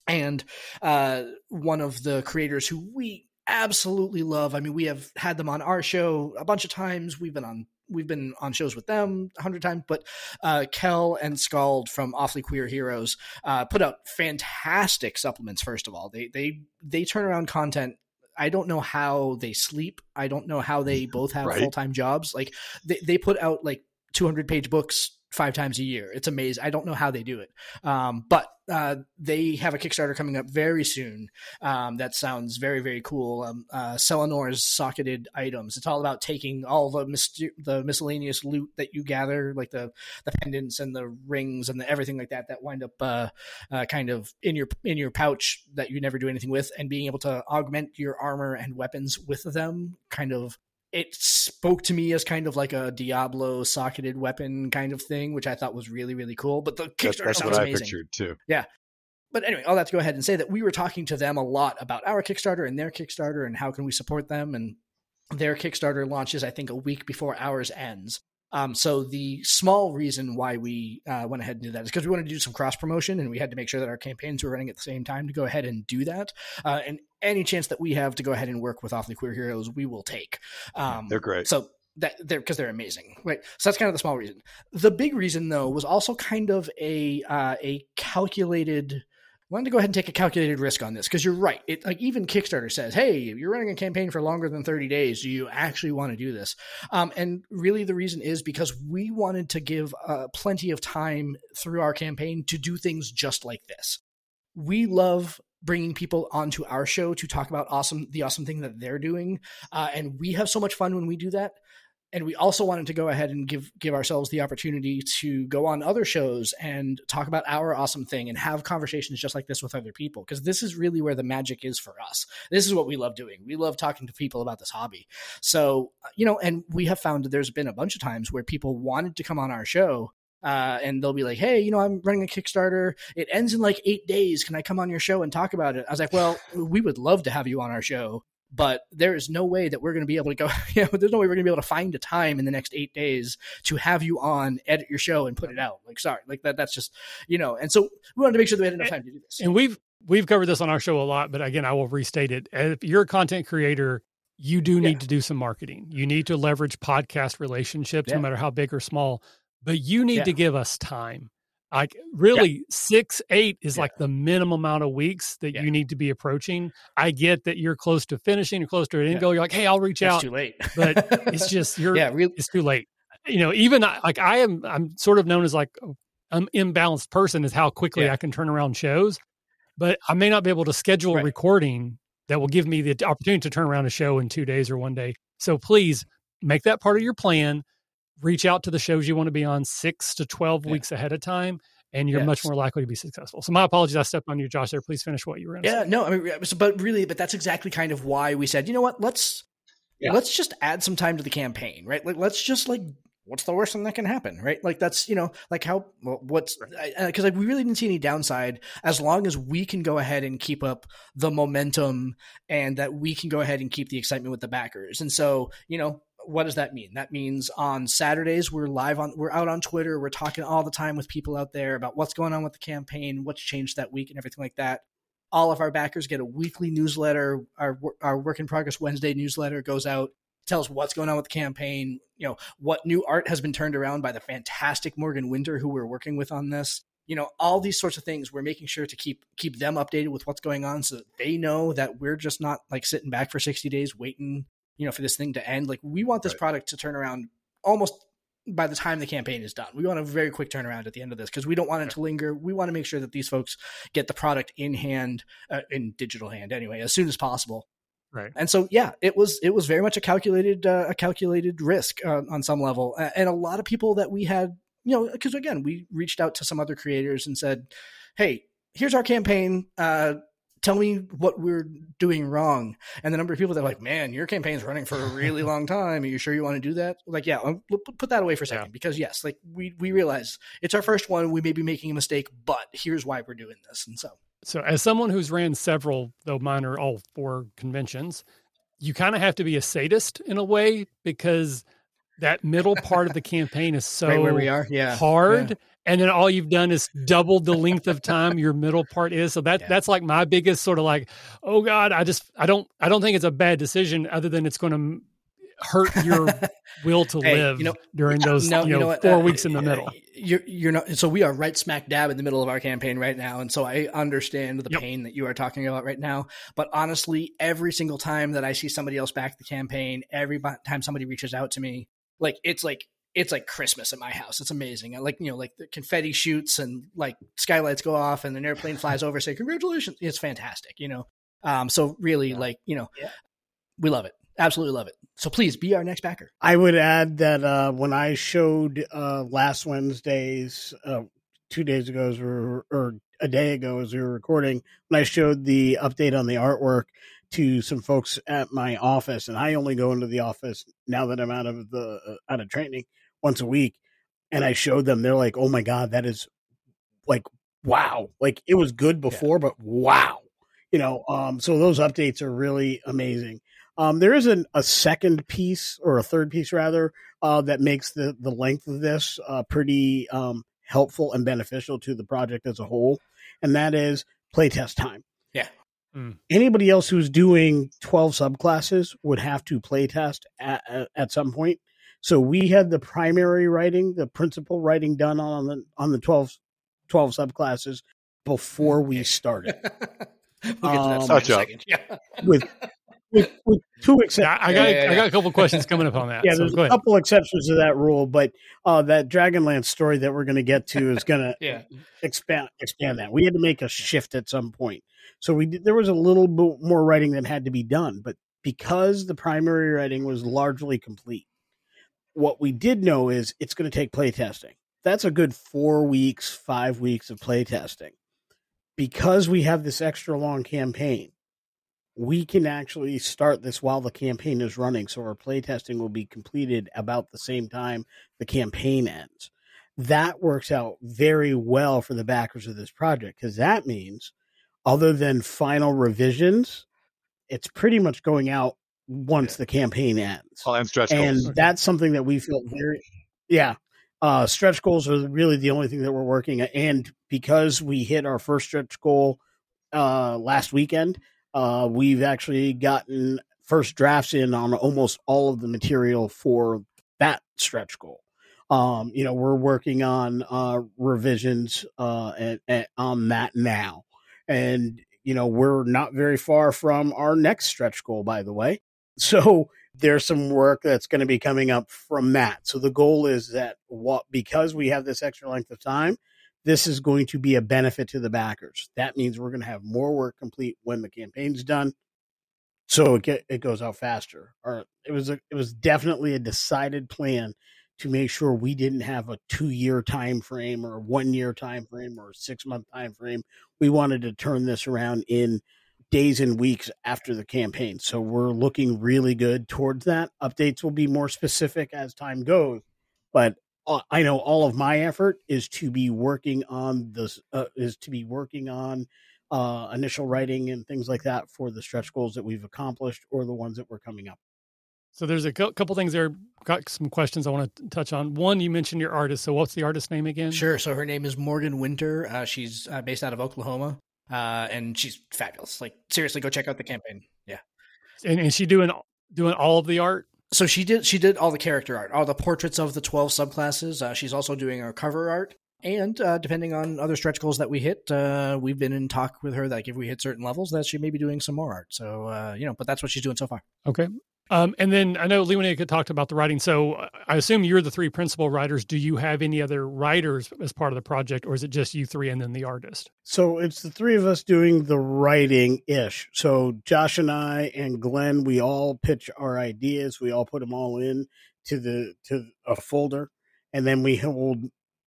and uh, one of the creators who we absolutely love. I mean, we have had them on our show a bunch of times. We've been on we've been on shows with them a hundred times, but uh, Kel and Scald from Awfully Queer Heroes uh, put out fantastic supplements. First of all, they they they turn around content. I don't know how they sleep. I don't know how they both have Right. full time jobs. Like they they put out like 200 page books five times a year. It's amazing. I don't know how they do it. Um, but uh, they have a Kickstarter coming up very soon. Um, that sounds very, very cool. Um, uh, Selenor's socketed items. It's all about taking all the mis- the miscellaneous loot that you gather, like the the pendants and the rings and the everything like that, that wind up uh, uh, kind of in your in your pouch that you never do anything with, and being able to augment your armor and weapons with them, kind of it spoke to me as kind of like a Diablo socketed weapon kind of thing, which I thought was really, really cool. But the Kickstarter that's sounds what I amazing. pictured too. Yeah. But anyway, all that to go ahead and say that we were talking to them a lot about our Kickstarter and their Kickstarter and how can we support them. And their Kickstarter launches, I think, a week before ours ends. Um, so the small reason why we uh, went ahead and did that is because we wanted to do some cross promotion and we had to make sure that our campaigns were running at the same time to go ahead and do that. Uh, and any chance that we have to go ahead and work with Awfully Queer Heroes, we will take. Um, They're great. so that they're because they're amazing, right? So that's kind of the small reason. The big reason, though, was also kind of a uh, a calculated. Wanted to go ahead and take a calculated risk on this because you're right. It like even Kickstarter says, "Hey, you're running a campaign for longer than 30 days. Do you actually want to do this?" Um, and really, the reason is because we wanted to give uh, plenty of time through our campaign to do things just like this. We love bringing people onto our show to talk about awesome the awesome thing that they're doing, uh, and we have so much fun when we do that and we also wanted to go ahead and give give ourselves the opportunity to go on other shows and talk about our awesome thing and have conversations just like this with other people because this is really where the magic is for us. This is what we love doing. We love talking to people about this hobby. So, you know, and we have found that there's been a bunch of times where people wanted to come on our show uh, and they'll be like, "Hey, you know, I'm running a Kickstarter. It ends in like eight days. Can I come on your show and talk about it?" I was like, "Well, we would love to have you on our show, but there is no way that we're going to be able to go. You know, there's no way we're going to be able to find a time in the next eight days to have you on, edit your show, and put it out. Like, sorry, like that. That's just you know. And so we wanted to make sure that we had enough time to do this. And we've we've covered this on our show a lot, but again, I will restate it. If you're a content creator, you do need Yeah. to do some marketing. You need to leverage podcast relationships, Yeah. no matter how big or small. But you need Yeah. to give us time. Like really, six, eight is Yeah. like the minimum amount of weeks that Yeah. you need to be approaching. I get that you're close to finishing or close to an end goal. You're like, hey, I'll reach It's out. too late. but It's just you're yeah, real. it's too late. You know, even like I am, I'm sort of known as like an imbalanced person is how quickly Yeah. I can turn around shows, but I may not be able to schedule a recording that will give me the opportunity to turn around a show in two days or one day. So please make that part of your plan. Reach out to the shows you want to be on six to 12 Yeah. weeks ahead of time, and you're Yes. much more likely to be successful. So, my apologies. I stepped on you, Josh, there. Please finish what you were Yeah, say. no, I mean, but really, but that's exactly kind of why we said, you know what, let's Yeah. let's just add some time to the campaign, right? Like, let's just like, what's the worst thing that can happen, right? Like, that's you know, like how well, what's because like we really didn't see any downside as long as we can go ahead and keep up the momentum and that we can go ahead and keep the excitement with the backers. And so, you know, what does that mean? That means on Saturdays we're live on we're out on Twitter, we're talking all the time with people out there about what's going on with the campaign, what's changed that week and everything like that. All of our backers get a weekly newsletter. Our our work in progress Wednesday newsletter goes out, tells what's going on with the campaign, you know, what new art has been turned around by the fantastic Morgan Winter who we're working with on this. You know, all these sorts of things we're making sure to keep keep them updated with what's going on so that they know that we're just not like sitting back for 60 days waiting, you know, for this thing to end. Like we want this Right. product to turn around almost by the time the campaign is done. We want a very quick turnaround at the end of this because we don't want it to linger. We want to make sure that these folks get the product in hand, uh, in digital hand anyway, as soon as possible. Right. And so, yeah, it was it was very much a calculated uh, a calculated risk uh, on some level, and a lot of people that we had, you know, because again, we reached out to some other creators and said, "Hey, here's our campaign. Tell me what we're doing wrong." And the number of people that are like, "Man, your campaign's running for a really long time. Are you sure you want to do that?" Like, yeah, um, put that away for a second Yeah. because yes, like we we realize it's our first one. We may be making a mistake, but here's why we're doing this. And so, So, as someone who's ran several, though mine are all for conventions, you kind of have to be a sadist in a way because that middle part of the campaign is so right where we are, yeah, hard. And then all you've done is doubled the length of time your middle part is. So that Yeah. that's like my biggest sort of like, oh God, I just I don't I don't think it's a bad decision other than it's going to hurt your will to Hey, live you know- during those No, you know, what? four Uh, weeks in the uh, middle. You're you're not. So we are right smack dab in the middle of our campaign right now, and so I understand the Yep. pain that you are talking about right now. But honestly, every single time that I see somebody else back the campaign, every time somebody reaches out to me, like it's like it's like Christmas at my house. It's amazing. I like you know like the confetti shoots and like skylights go off and an airplane flies over. Say congratulations! It's fantastic. You know. Um. So really, Yeah. like you know, Yeah. we love it. Absolutely love it. So please be our next backer. I would add that uh, when I showed uh, last Wednesday's, uh, two days ago, as we were, or a day ago as we were recording, when I showed the update on the artwork to some folks at my office, and I only go into the office now that I'm out of the uh, out of training once a week, and I showed them, they're like, "Oh my god, that is like wow! Like it was good before, but wow!" You know, um, so those updates are really amazing. Um, there is an, a second piece or a third piece rather uh, that makes the the length of this uh, pretty um, helpful and beneficial to the project as a whole, and that is playtest time. Yeah. Mm. Anybody else who's doing twelve subclasses would have to playtest at, at, at some point. So we had the primary writing, the principal writing done on the on the 12, 12 subclasses before we started. we'll get to that Um, in a second. Yeah. with, with with two exceptions. Yeah, I got yeah, yeah, I got a couple questions coming up on that. yeah, so there's a couple exceptions to that rule, but uh, that Dragonlance story that we're going to get to is going to Yeah. expand expand that. We had to make a shift at some point, so we did, there was a little bit more writing that had to be done, but because the primary writing was largely complete, what we did know is it's going to take playtesting. That's a good four weeks, five weeks of playtesting. Because we have this extra long campaign, we can actually start this while the campaign is running. So our playtesting will be completed about the same time the campaign ends. That works out very well for the backers of this project because that means, other than final revisions, it's pretty much going out once the campaign ends Well, and stretch and goals. Okay. that's something that we feel very yeah uh stretch goals are really the only thing that we're working at and because we hit our first stretch goal uh last weekend uh we've actually gotten first drafts in on almost all of the material for that stretch goal um you know we're working on uh revisions uh and, and on that now and you know we're not very far from our next stretch goal by the way so there's some work that's going to be coming up from that. So the goal is that what because we have this extra length of time, this is going to be a benefit to the backers. That means we're going to have more work complete when the campaign's done. So it get, it goes out faster. Or it was a, it was definitely a decided plan to make sure we didn't have a two year time frame or a one year time frame or a six month time frame. We wanted to turn this around in days and weeks after the campaign. So we're looking really good towards that. Updates will be more specific as time goes, but uh, I know all of my effort is to be working on this uh, is to be working on uh, initial writing and things like that for the stretch goals that we've accomplished or the ones that we're coming up. So there's a couple things there. Got some questions I want to touch on. One, you mentioned your artist. So what's the artist name again? Sure. So her name is Morgan Winter. Uh, she's uh, based out of Oklahoma, uh, and she's fabulous. Like seriously, go check out the campaign. Yeah. And is she doing doing all of the art? So she did. She did all the character art, all the portraits of the twelve subclasses. Uh, she's also doing our cover art. And uh, depending on other stretch goals that we hit, uh, we've been in talk with her that like if we hit certain levels, that she may be doing some more art. So uh, you know, but that's what she's doing so far. Okay. Um, and then I know Leonika talked about the writing. So uh, I assume you're the three principal writers. Do you have any other writers as part of the project, or is it just you three and then the artist? So it's the three of us doing the writing ish. So Josh and I and Glenn, we all pitch our ideas. We all put them all in to the to a folder, and then we hold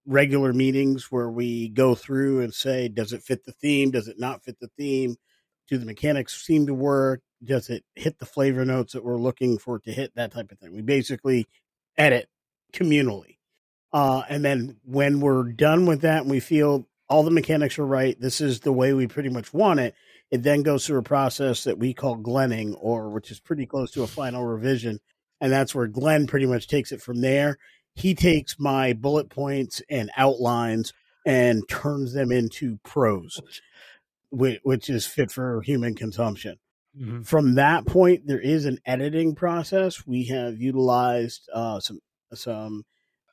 regular meetings where we go through and say, does it fit the theme? Does it not fit the theme? Do the mechanics seem to work? Does it hit the flavor notes that we're looking for it to hit? That type of thing. We basically edit communally. Uh, and then when we're done with that and we feel all the mechanics are right, this is the way we pretty much want it, it then goes through a process that we call glenning, or which is pretty close to a final revision. And that's where Glenn pretty much takes it from there he takes my bullet points and outlines and turns them into prose, which, which is fit for human consumption. Mm-hmm. From that point, there is an editing process. We have utilized uh, some some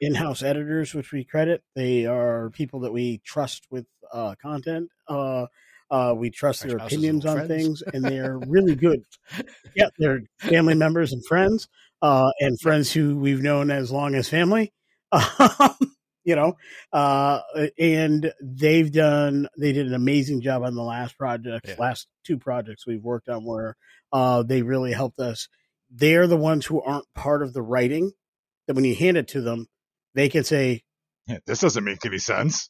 in-house editors, which we credit. They are people that we trust with uh, content. Uh, uh, we trust Our their opinions on friends. things, and they are really good. yeah, they're family members and friends uh, and friends who we've known as long as family. you know, uh, and they've done they did an amazing job on the last project, yeah. last two projects we've worked on where uh, they really helped us. They're the ones who aren't part of the writing that when you hand it to them, they can say, yeah, "This doesn't make any sense."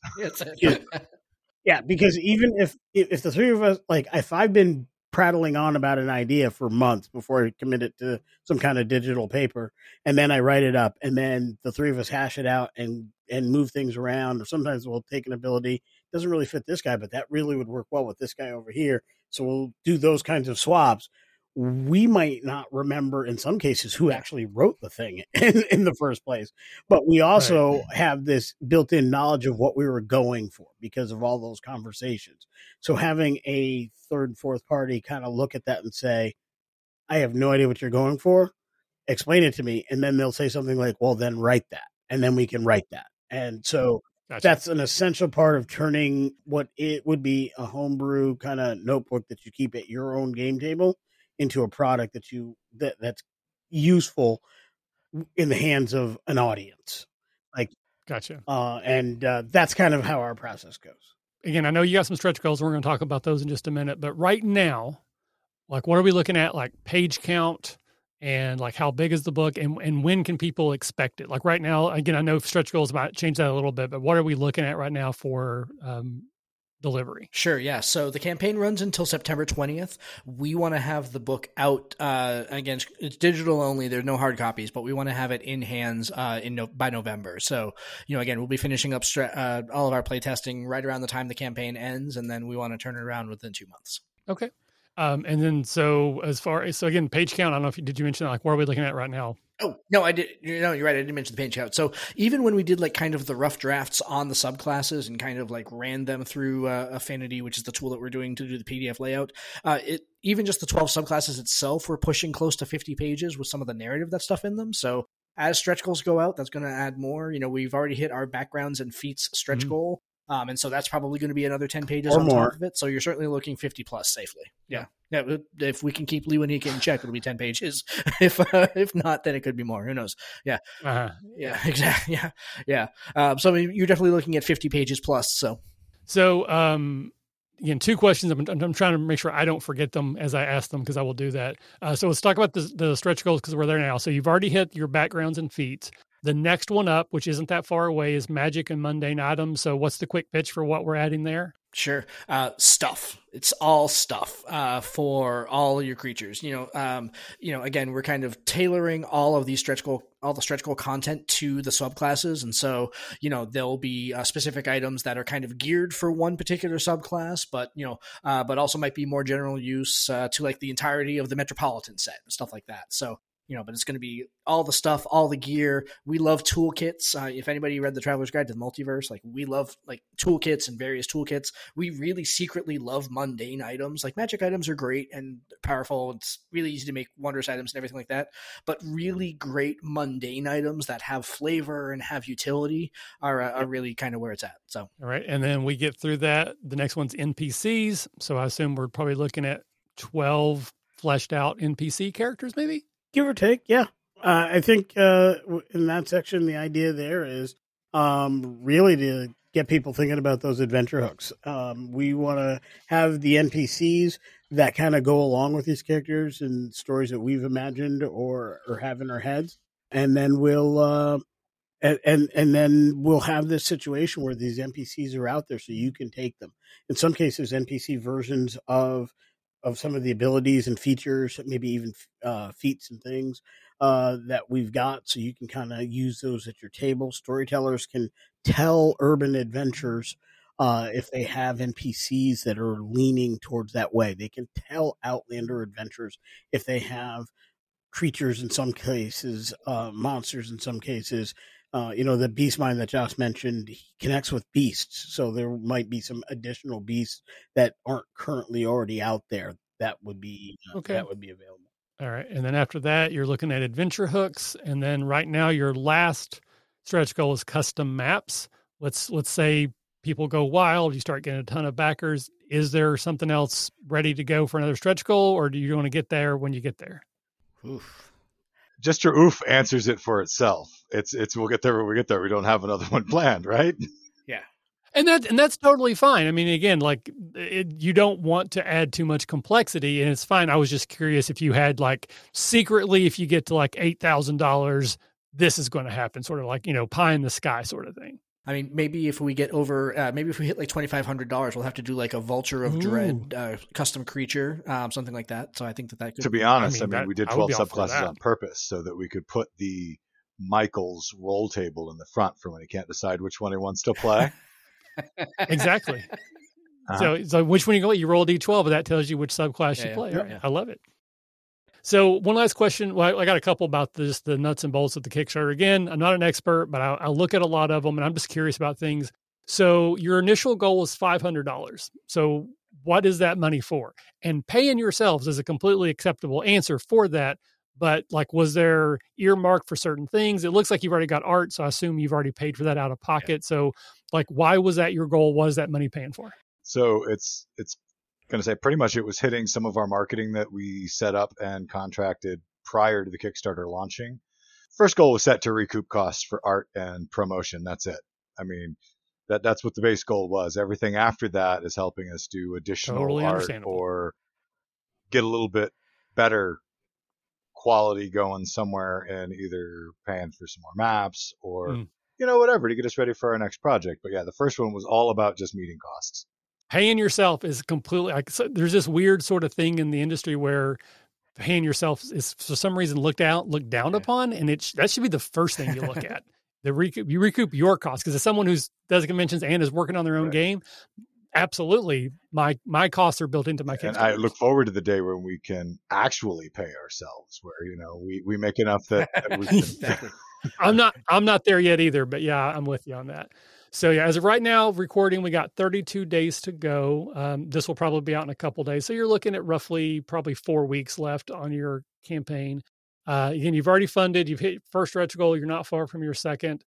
yeah, because even if if the three of us, like, if I've been prattling on about an idea for months before I commit it to some kind of digital paper, and then I write it up, and then the three of us hash it out and and move things around. Or sometimes we'll take an ability doesn't really fit this guy, but that really would work well with this guy over here. So we'll do those kinds of swaps we might not remember in some cases who actually wrote the thing in, in the first place. But we also right. have this built in knowledge of what we were going for because of all those conversations. So having a third, and fourth party kind of look at that and say, I have no idea what you're going for. Explain it to me. And then they'll say something like, well, then write that. And then we can write that. And so Gotcha. That's an essential part of turning what it would be a homebrew kind of notebook that you keep at your own game table into a product that you that that's useful in the hands of an audience. Like, gotcha. Uh, and uh, that's kind of how our process goes. Again, I know you got some stretch goals. We're going to talk about those in just a minute. But right now, like, what are we looking at? Like page count and like how big is the book and, and when can people expect it? Like right now, again, I know stretch goals might change that a little bit, but what are we looking at right now for um, delivery. Sure, yeah. So the campaign runs until September 20th. We want to have the book out uh, again. It's digital only. There's no hard copies, but we want to have it in hands uh, in no- by November. So you know, again, we'll be finishing up stra- uh, all of our playtesting right around the time the campaign ends, and then we want to turn it around within two months. Okay. Um, and then so as far as so again page count, I don't know if you, did you mention like what are we looking at right now? Oh no, I did. You know, you're right. I didn't mention the page count. So even when we did like kind of the rough drafts on the subclasses and kind of like ran them through uh, Affinity, which is the tool that we're doing to do the PDF layout, uh, it even just the 12 subclasses itself, we're pushing close to 50 pages with some of the narrative that stuff in them. So as stretch goals go out, that's going to add more. You know, we've already hit our backgrounds and feats stretch mm-hmm. goal. Um, and so that's probably going to be another 10 pages or on more. top of it. So you're certainly looking 50 plus safely. Yeah. Yeah. If we can keep Lee Winika in check, it'll be 10 pages. if, uh, if not, then it could be more. Who knows? Yeah. Uh-huh. Yeah. Exactly. Yeah. Yeah. Um, so I mean, you're definitely looking at 50 pages plus. So, so, um, again, two questions. I'm, I'm, trying to make sure I don't forget them as I ask them because I will do that. Uh, so let's talk about the, the stretch goals because we're there now. So you've already hit your backgrounds and feats. The next one up, which isn't that far away, is magic and mundane items. So, what's the quick pitch for what we're adding there? Sure. Uh, stuff. It's all stuff uh, for all your creatures. You know, um, you know. Again, we're kind of tailoring all of these stretch goal, all the stretch goal content to the subclasses, and so you know there'll be uh, specific items that are kind of geared for one particular subclass, but you know, uh, but also might be more general use uh, to like the entirety of the metropolitan set and stuff like that. So you know, but it's going to be all the stuff, all the gear. We love toolkits. Uh, if anybody read the Traveler's Guide to the Multiverse, like we love like toolkits and various toolkits. We really secretly love mundane items. Like magic items are great and powerful. It's really easy to make wondrous items and everything like that. But really great mundane items that have flavor and have utility are, uh, are really kind of where it's at. So, all right. And then we get through that. The next one's NPCs. So I assume we're probably looking at 12 fleshed out NPC characters, maybe? Give or take. Yeah, uh, I think uh, in that section, the idea there is um, really to get people thinking about those adventure hooks. Um, we want to have the NPCs that kind of go along with these characters and stories that we've imagined or or have in our heads, and then we'll. Uh, and, and and then we'll have this situation where these NPCs are out there, so you can take them. In some cases, NPC versions of of some of the abilities and features, maybe even uh, feats and things uh, that we've got. So you can kind of use those at your table. Storytellers can tell urban adventures uh, if they have NPCs that are leaning towards that way. They can tell Outlander adventures if they have creatures in some cases, uh, monsters in some cases, uh, you know, the beast mind that Josh mentioned he connects with beasts, so there might be some additional beasts that aren't currently already out there that would be uh, okay. that would be available. All right, and then after that, you're looking at adventure hooks, and then right now your last stretch goal is custom maps. Let's let's say people go wild, you start getting a ton of backers. Is there something else ready to go for another stretch goal, or do you want to get there when you get there? Oof just your oof answers it for itself. It's it's we'll get there when we get there. We don't have another one planned, right? Yeah. And that and that's totally fine. I mean, again, like it, you don't want to add too much complexity, and it's fine. I was just curious if you had like secretly, if you get to like eight thousand dollars, this is going to happen, sort of like you know, pie in the sky sort of thing. I mean, maybe if we get over, uh, maybe if we hit like twenty five hundred dollars, we'll have to do like a Vulture of Ooh. Dread uh, custom creature, um, something like that. So I think that that could. To be honest, I mean, I mean we did twelve subclasses on purpose so that we could put the Michael's roll table in the front for when he can't decide which one he wants to play. exactly. Uh-huh. So, so which one you go? You roll D twelve, but that tells you which subclass yeah, you play. Yeah, right? yeah. I love it. So one last question. Well, I got a couple about this, the nuts and bolts of the Kickstarter. Again, I'm not an expert, but I, I look at a lot of them and I'm just curious about things. So your initial goal was $500. So what is that money for? And paying yourselves is a completely acceptable answer for that. But like, was there earmarked for certain things? It looks like you've already got art, so I assume you've already paid for that out of pocket. Yeah. So, like, why was that your goal? Was that money paying for? So it's it's going to say pretty much it was hitting some of our marketing that we set up and contracted prior to the Kickstarter launching. First goal was set to recoup costs for art and promotion. That's it. I mean, that that's what the base goal was. Everything after that is helping us do additional totally art or get a little bit better quality going somewhere and either paying for some more maps or mm. you know whatever to get us ready for our next project. But yeah, the first one was all about just meeting costs paying yourself is completely like so there's this weird sort of thing in the industry where paying yourself is for some reason looked out looked down yeah. upon and it that should be the first thing you look at the recoup you recoup your costs because as someone who's does conventions and is working on their own right. game absolutely my my costs are built into my and i look forward to the day when we can actually pay ourselves where you know we we make enough that, that we can i'm not i'm not there yet either but yeah i'm with you on that so yeah, as of right now, recording, we got 32 days to go. Um, this will probably be out in a couple days. So you're looking at roughly probably four weeks left on your campaign. Uh, again, you've already funded. You've hit first stretch goal. You're not far from your second.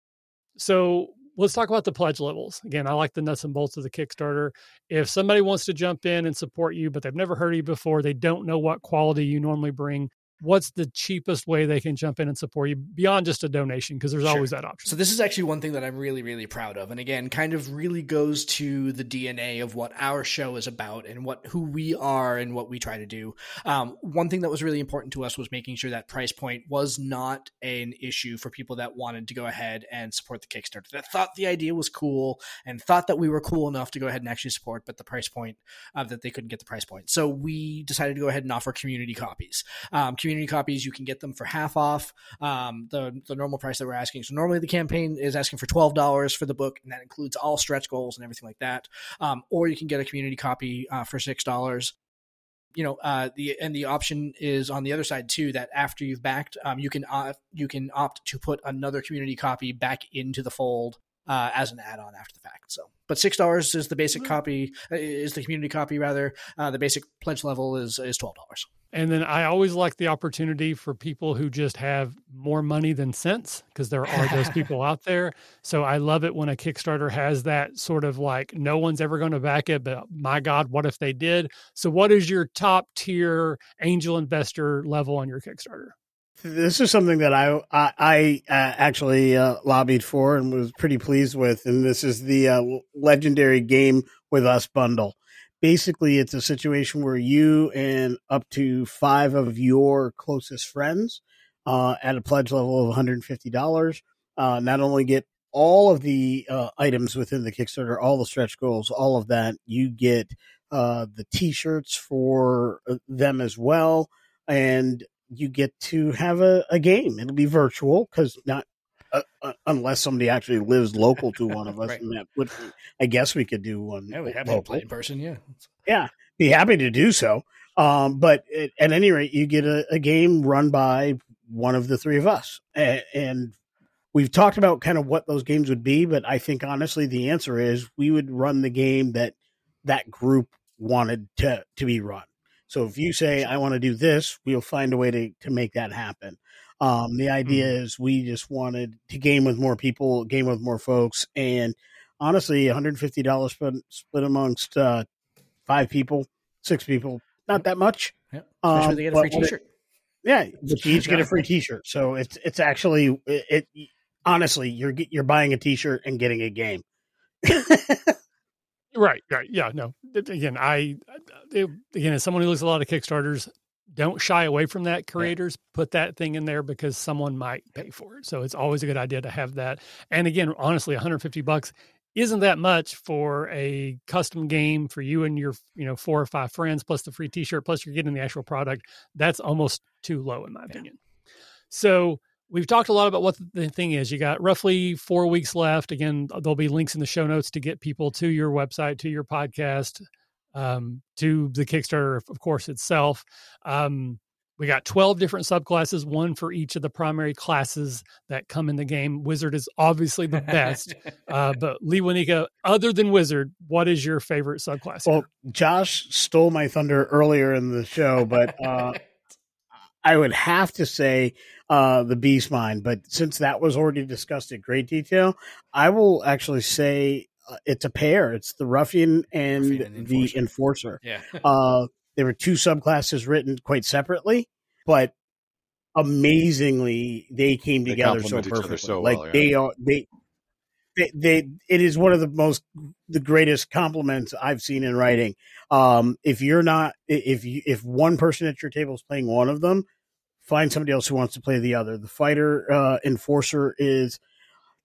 So let's talk about the pledge levels. Again, I like the nuts and bolts of the Kickstarter. If somebody wants to jump in and support you, but they've never heard of you before, they don't know what quality you normally bring. What's the cheapest way they can jump in and support you beyond just a donation? Because there's Sure. always that option. So this is actually one thing that I'm really, really proud of, and again, kind of really goes to the DNA of what our show is about and what who we are and what we try to do. Um, one thing that was really important to us was making sure that price point was not an issue for people that wanted to go ahead and support the Kickstarter. That thought the idea was cool and thought that we were cool enough to go ahead and actually support, but the price point uh, that they couldn't get the price point. So we decided to go ahead and offer community copies. Um, community copies, you can get them for half off um, the the normal price that we're asking. So normally the campaign is asking for twelve dollars for the book, and that includes all stretch goals and everything like that. Um, or you can get a community copy uh, for six dollars. You know, uh, the and the option is on the other side too. That after you've backed, um, you can uh, you can opt to put another community copy back into the fold uh, as an add-on after the fact. So, but six dollars is the basic copy, uh, is the community copy rather. Uh, the basic pledge level is is twelve dollars. And then I always like the opportunity for people who just have more money than sense, because there are those people out there. So I love it when a Kickstarter has that sort of like, no one's ever going to back it, but my God, what if they did? So, what is your top tier angel investor level on your Kickstarter? This is something that I I, I uh, actually uh, lobbied for and was pretty pleased with, and this is the uh, legendary game with us bundle. Basically, it's a situation where you and up to five of your closest friends uh, at a pledge level of $150 uh, not only get all of the uh, items within the Kickstarter, all the stretch goals, all of that, you get the T-shirts for them as well, and you get to have a, a game. It'll be virtual because not uh, uh, unless somebody actually lives local to one of us, Right. and that would, I guess we could do one. Yeah, we have to local. play in person. Yeah. Yeah, be happy to do so. Um, but at, at any rate, you get a, a game run by one of the three of us, and, and we've talked about kind of what those games would be. But I think honestly, the answer is we would run the game that that group wanted to to be run. So if you say I want to do this, we'll find a way to to make that happen. Um, the idea is we just wanted to game with more people, game with more folks, and honestly, $150 split, split amongst uh, five people, six people, not that much. Yeah. Um, they get a free T-shirt. Yeah, but you each get a free T-shirt, so it's it's actually it. it honestly, you're you're buying a T-shirt and getting a game. Right, right. Yeah, no. Again, I, it, again, as someone who looks at a lot of Kickstarters, don't shy away from that. Creators put that thing in there because someone might pay for it. So it's always a good idea to have that. And again, honestly, 150 bucks isn't that much for a custom game for you and your, you know, four or five friends plus the free t-shirt plus you're getting the actual product. That's almost too low in my opinion. So we've talked a lot about what the thing is. You got roughly four weeks left. Again, there'll be links in the show notes to get people to your website, to your podcast, um, to the Kickstarter, of course, itself. Um, we got 12 different subclasses, one for each of the primary classes that come in the game. Wizard is obviously the best. uh, but Lee Wanika, other than Wizard, what is your favorite subclass? Well, Josh stole my thunder earlier in the show, but uh, I would have to say uh, the Beast Mind, But since that was already discussed in great detail, I will actually say uh, it's a pair. It's the Ruffian and, Ruffian and the Enforcer. Yeah. Uh, there were two subclasses written quite separately, but amazingly they came They together so perfectly. so like well, yeah. they are they, they they it is one of the most the greatest compliments I've seen in writing. Um, if you're not if you if one person at your table is playing one of them, find somebody else who wants to play the other. The fighter uh, enforcer is.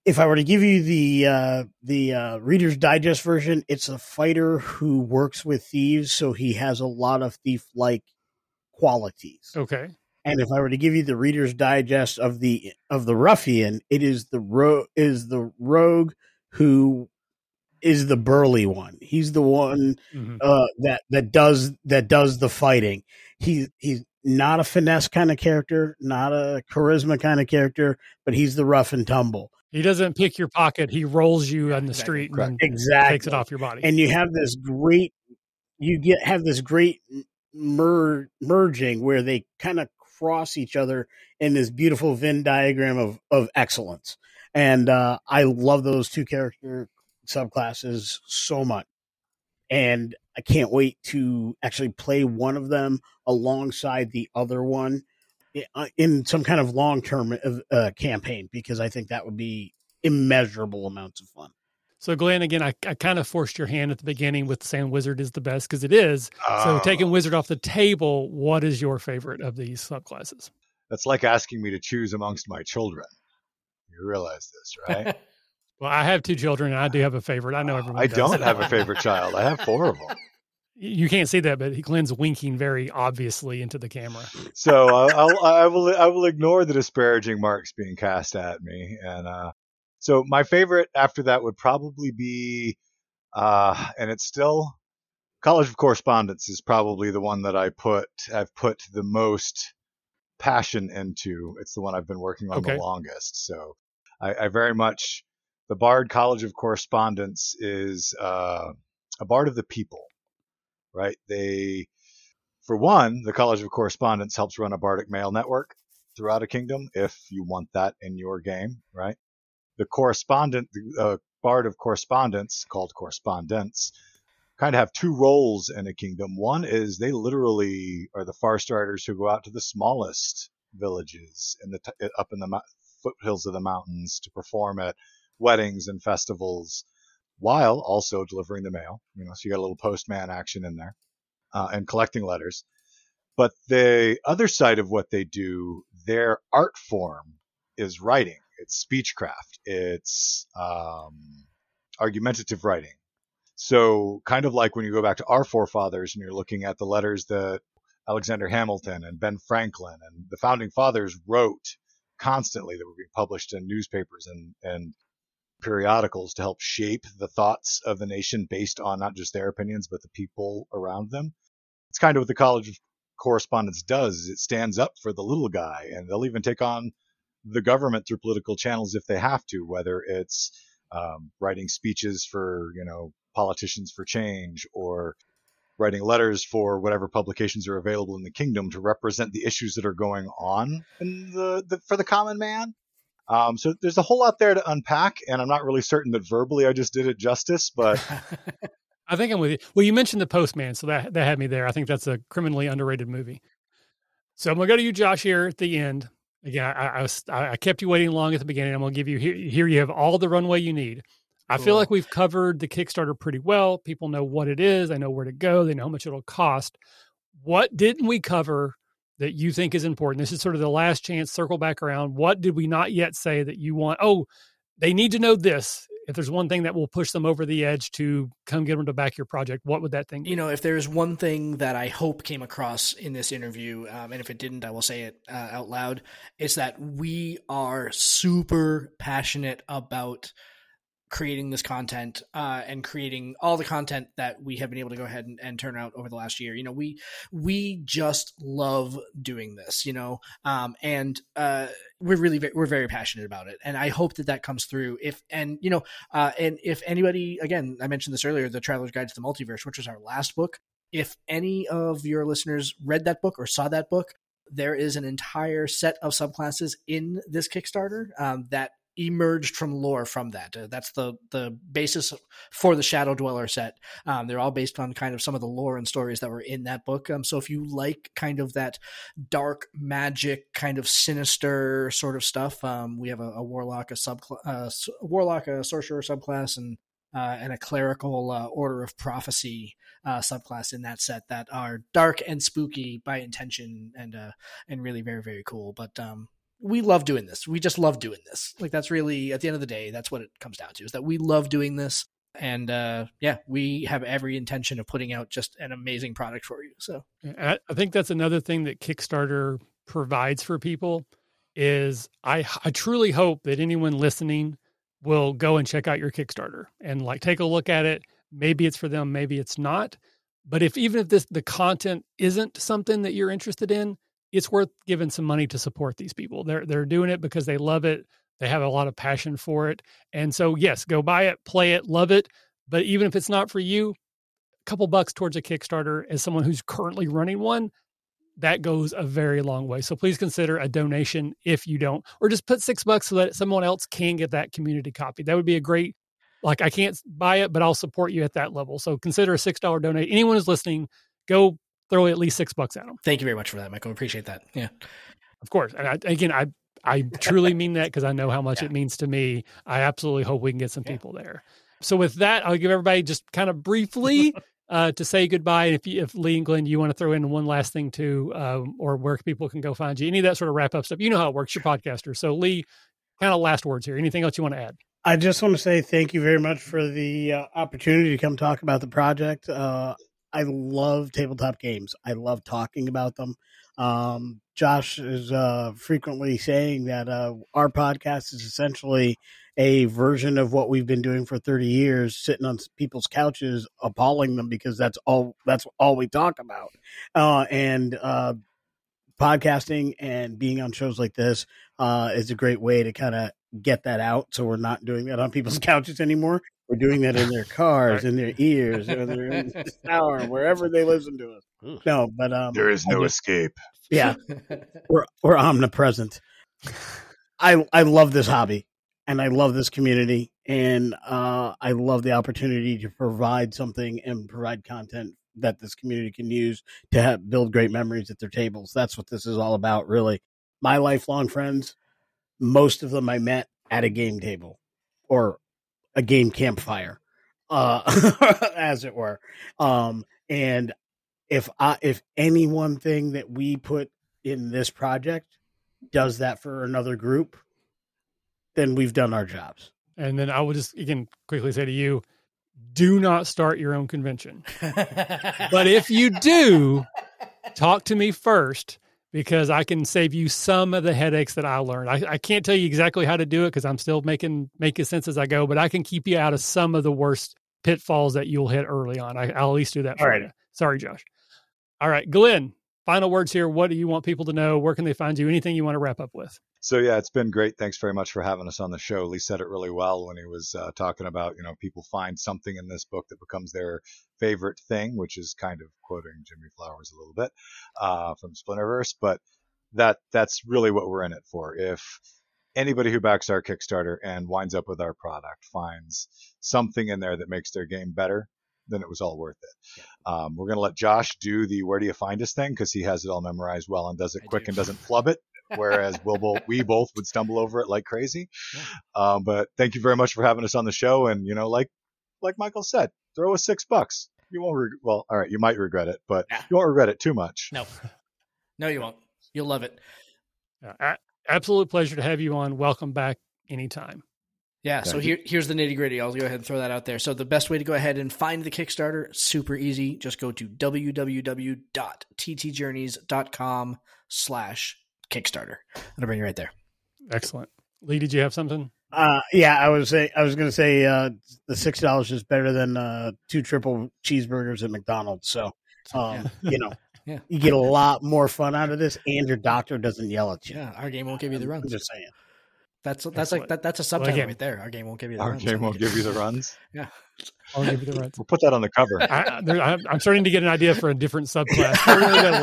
If I were to give you the uh, the uh, Reader's Digest version, it's a fighter who works with thieves, so he has a lot of thief like qualities. okay. And if I were to give you the Reader's Digest of the of the ruffian, it is the ro- is the rogue who is the burly one. He's the one Mhm. uh, that that does that does the fighting. He he's not a finesse kind of character, not a charisma kind of character, but he's the rough and tumble. He doesn't pick your pocket. He rolls you on the exactly. street and Exactly. takes it off your body. and you have this great you get have this great mer- merging where they kind of cross each other in this beautiful Venn diagram of of excellence. And uh, I love those two character subclasses so much, and I can't wait to actually play one of them alongside the other one. uh, in some kind of long term uh, campaign because I think that would be immeasurable amounts of fun. So, Glenn, again, I, I kind of forced your hand at the beginning with saying Wizard is the best because it is. So, taking Wizard off the table, what is your favorite of these subclasses? That's like asking me to choose amongst my children. You realize this, right? well, I have two children, and I do have a favorite. I know everyone. I does. don't have a favorite child. I have four of them. You can't see that, but Glenn's winking very obviously into the camera. So I'll, I'll I will I will ignore the disparaging marks being cast at me, and uh, so my favorite after that would probably be, uh, and it's still College of Correspondence is probably the one that I put I've put the most passion into. It's the one I've been working on Okay. the longest. So I, I very much the Bard College of Correspondence is uh, a Bard of the people, right? They, for one, the College of Correspondence helps run a Bardic mail network throughout a kingdom if you want that in your game, right? The correspondent, the uh, Bard of Correspondence, called Correspondence, kind of have two roles in a kingdom. One is they literally are the far striders who go out to the smallest villages in the t- up in the mo- foothills of the mountains to perform at weddings and festivals, while also delivering the mail. You know, so you got a little postman action in there uh, and collecting letters. But the other side of what they do, their art form is writing. It's speechcraft. It's um, argumentative writing. So kind of like when you go back to our forefathers and you're looking at the letters that Alexander Hamilton and Ben Franklin and the founding fathers wrote constantly that were being published in newspapers and, and periodicals to help shape the thoughts of the nation based on not just their opinions, but the people around them. It's kind of what the College of Correspondence does. It stands up for the little guy and they'll even take on the government through political channels if they have to, whether it's um, writing speeches for, you know, politicians for change or writing letters for whatever publications are available in the kingdom to represent the issues that are going on the, the for the common man. Um, so there's a whole lot there to unpack, and I'm not really certain that verbally I just did it justice, but I think I'm with you. Well, you mentioned the Postman, so that that had me there. I think that's a criminally underrated movie. So I'm gonna go to you, Josh, here at the end. Again, I, I was I kept you waiting long at the beginning. I'm gonna give you here. Here you have all the runway you need. I feel like we've covered the Kickstarter pretty well. People know what it is. They know where to go. They know how much it'll cost. What didn't we cover that you think is important? This is sort of the last chance. Circle back around. What did we not yet say that you want? Oh, they need to know this. If there's one thing that will push them over the edge to come get them to back your project, what would that thing be? You know, if there's one thing that I hope came across in this interview, um, and if it didn't, I will say it uh, out loud, is that we are super passionate about creating this content uh, and creating all the content that we have been able to go ahead and, and turn out over the last year. You know, we we just love doing this. You know, um, and uh, we're really we're very passionate about it, and I hope that that comes through. If and you know, uh, and if anybody, again, I mentioned this earlier, the Traveler's Guide to the Multiverse, which was our last book. If any of your listeners read that book or saw that book, there is an entire set of subclasses in this Kickstarter um, that emerged from lore from that. Uh, that's the the basis for the Shadow Dweller set. Um, they're all based on kind of some of the lore and stories that were in that book. Um, so if you like kind of that dark magic, kind of sinister sort of stuff, um, we have a, a warlock, a sub uh, warlock, a sorcerer subclass, and uh, and a clerical uh, order of prophecy uh, subclass in that set that are dark and spooky by intention and uh, and really very very cool. But um, we love doing this. We just love doing this. Like that's really at the end of the day, that's what it comes down to is that we love doing this. And uh, yeah, we have every intention of putting out just an amazing product for you. So I, think that's another thing that Kickstarter provides for people is I I truly hope that anyone listening will go and check out your Kickstarter and like take a look at it. Maybe it's for them, maybe it's not. But if even if this the content isn't something that you're interested in, it's worth giving some money to support these people. They're they're doing it because they love it. They have a lot of passion for it. And so yes, go buy it, play it, love it. But even if it's not for you, a couple bucks towards a Kickstarter as someone who's currently running one, that goes a very long way. So please consider a donation if you don't, or just put six bucks so that someone else can get that community copy. That would be a great, like, I can't buy it, but I'll support you at that level. So consider a $6 donate. Anyone who's listening, go throw at least six bucks at them. thank you very much for that, Michael. Appreciate that. Yeah. Of course. And I, again, I I truly mean that because I know how much Yeah. it means to me. I absolutely hope we can get some Yeah. people there. So with that, I'll give everybody just kind of briefly uh, to say goodbye. And if you, if Lee and Glenn, you want to throw in one last thing too, um, or where people can go find you, any of that sort of wrap up stuff. You know how it works. You're podcaster. So Lee, kind of last words here. Anything else you want to add? I just want to say thank you very much for the uh, opportunity to come talk about the project. Uh, I love tabletop games. I love talking about them. Um, Josh is uh, frequently saying that uh, our podcast is essentially a version of what we've been doing for 30 years, sitting on people's couches, appalling them because that's all that's all we talk about. Uh, and uh, podcasting and being on shows like this uh, is a great way to kind of get that out. So we're not doing that on people's couches anymore. We're doing that in their cars, in their ears, or they're in the shower, wherever they listen to us. No, but um, There is no just- escape. yeah, we're we're omnipresent. I I love this hobby and I love this community and uh, I love the opportunity to provide something and provide content that this community can use to have, build great memories at their tables. That's what this is all about, really. My lifelong friends, most of them I met at a game table or a game campfire, uh, as it were. Um, and if I if any one thing that we put in this project does that for another group, then we've done our jobs. And then I will just again quickly say to you, do not start your own convention. But if you do, talk to me first because I can save you some of the headaches that I learned. I, I can't tell you exactly how to do it because I'm still making making sense as I go, but I can keep you out of some of the worst pitfalls that you'll hit early on. I, I'll at least do that for All right. you. Sorry, Josh. All right, Glenn. Final words here. What do you want people to know? Where can they find you? Anything you want to wrap up with? So yeah, it's been great. Thanks very much for having us on the show. Lee said it really well when he was uh, talking about you know people find something in this book that becomes their favorite thing, which is kind of quoting Jimmy Flowers a little bit uh, from Splinterverse, but that that's really what we're in it for. If anybody who backs our Kickstarter and winds up with our product finds something in there that makes their game better, then it was all worth it. Um, we're going to let Josh do the where do you find us thing because he has it all memorized well and does it I quick do. and doesn't flub it. Whereas we'll both, we both would stumble over it like crazy. Um, but thank you very much for having us on the show. And you know, like like Michael said, throw us six bucks. You won't. Reg- well, all right, you might regret it, but Yeah. you won't regret it too much. no, no, you won't. You'll love it. Uh, absolute pleasure to have you on. Welcome back anytime. Yeah, so here, here's the nitty gritty. I'll go ahead and throw that out there. So the best way to go ahead and find the Kickstarter, super easy. Just go to www.ttjourneys.com slash Kickstarter. It'll bring you right there. Excellent. Lee, did you have something? Uh, yeah, I was say I was going to say uh, the six dollars is better than uh, two triple cheeseburgers at McDonald's. So, um, you know, Yeah. you get a lot more fun out of this, and your doctor doesn't yell at you. Yeah, our game won't give you the I'm just saying. That's that's Excellent. like that, that's a subtitle again- right there. Our game won't give you the runs. Our runs. game won't give you the runs. Yeah. I'll give you the rights. We'll put that on the cover. I, there, I'm, I'm starting to get an idea for a different subclass. We're gonna leave that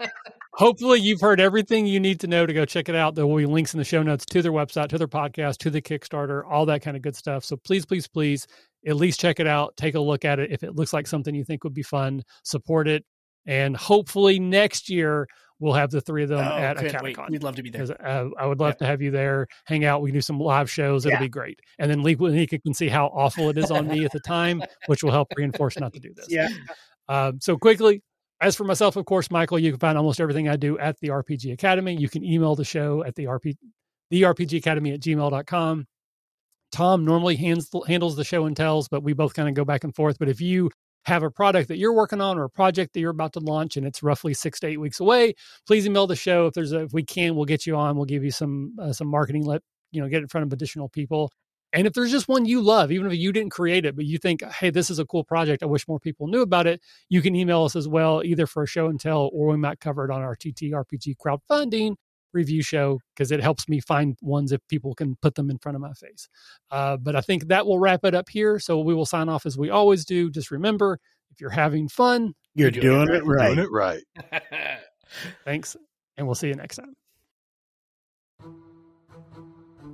alone. Hopefully, you've heard everything you need to know to go check it out. There will be links in the show notes to their website, to their podcast, to the Kickstarter, all that kind of good stuff. So please, please, please, at least check it out. Take a look at it. If it looks like something you think would be fun, support it. And hopefully, next year we'll have the three of them Oh, at couldn't wait. Academicon. We'd love to be there. Uh, I would love Yep. to have you there, hang out. We can do some live shows. It'll Yeah. be great. And then Lee Nika can see how awful it is on me at the time, which will help reinforce not to do this. Yeah. Um, so quickly, as for myself, of course, Michael, you can find almost everything I do at the RPG Academy. You can email the show at the RP, the RPG Academy at gmail.com. Tom normally hands, handles the show and tells, but we both kind of go back and forth. But if you have a product that you're working on or a project that you're about to launch and it's roughly six to eight weeks away, please email the show. If there's a, if we can, we'll get you on. We'll give you some uh, some marketing. Let you know, get in front of additional people. And if there's just one you love, even if you didn't create it, but you think, hey, this is a cool project, I wish more people knew about it, you can email us as well, either for a show and tell, or we might cover it on our TTRPG crowdfunding review show because it helps me find ones if people can put them in front of my face. Uh, but I think that will wrap it up here. So we will sign off as we always do. Just remember, if you're having fun, You're doing doing, it it right. Doing it right. Thanks, and we'll see you next time.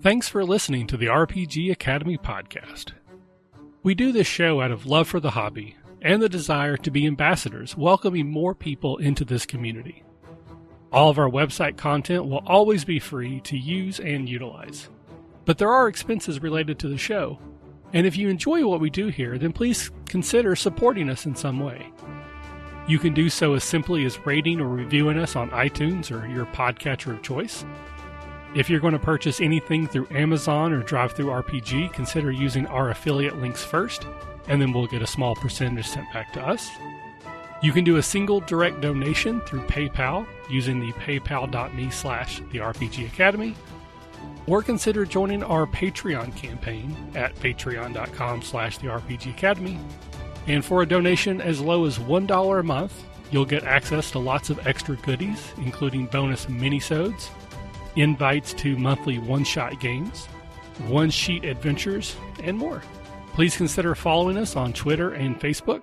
Thanks for listening to the RPG Academy podcast. We do this show out of love for the hobby and the desire to be ambassadors, welcoming more people into this community. All of our website content will always be free to use and utilize. But there are expenses related to the show. And if you enjoy what we do here, then please consider supporting us in some way. You can do so as simply as rating or reviewing us on iTunes or your podcatcher of choice. If you're going to purchase anything through Amazon or DriveThruRPG, consider using our affiliate links first, and then we'll get a small percentage sent back to us. You can do a single direct donation through PayPal using the paypal.me slash the RPG Academy, or consider joining our Patreon campaign at patreon.com slash the RPG Academy. And for a donation as low as $1 a month, you'll get access to lots of extra goodies, including bonus minisodes, invites to monthly one-shot games, one-sheet adventures, and more. Please consider following us on Twitter and Facebook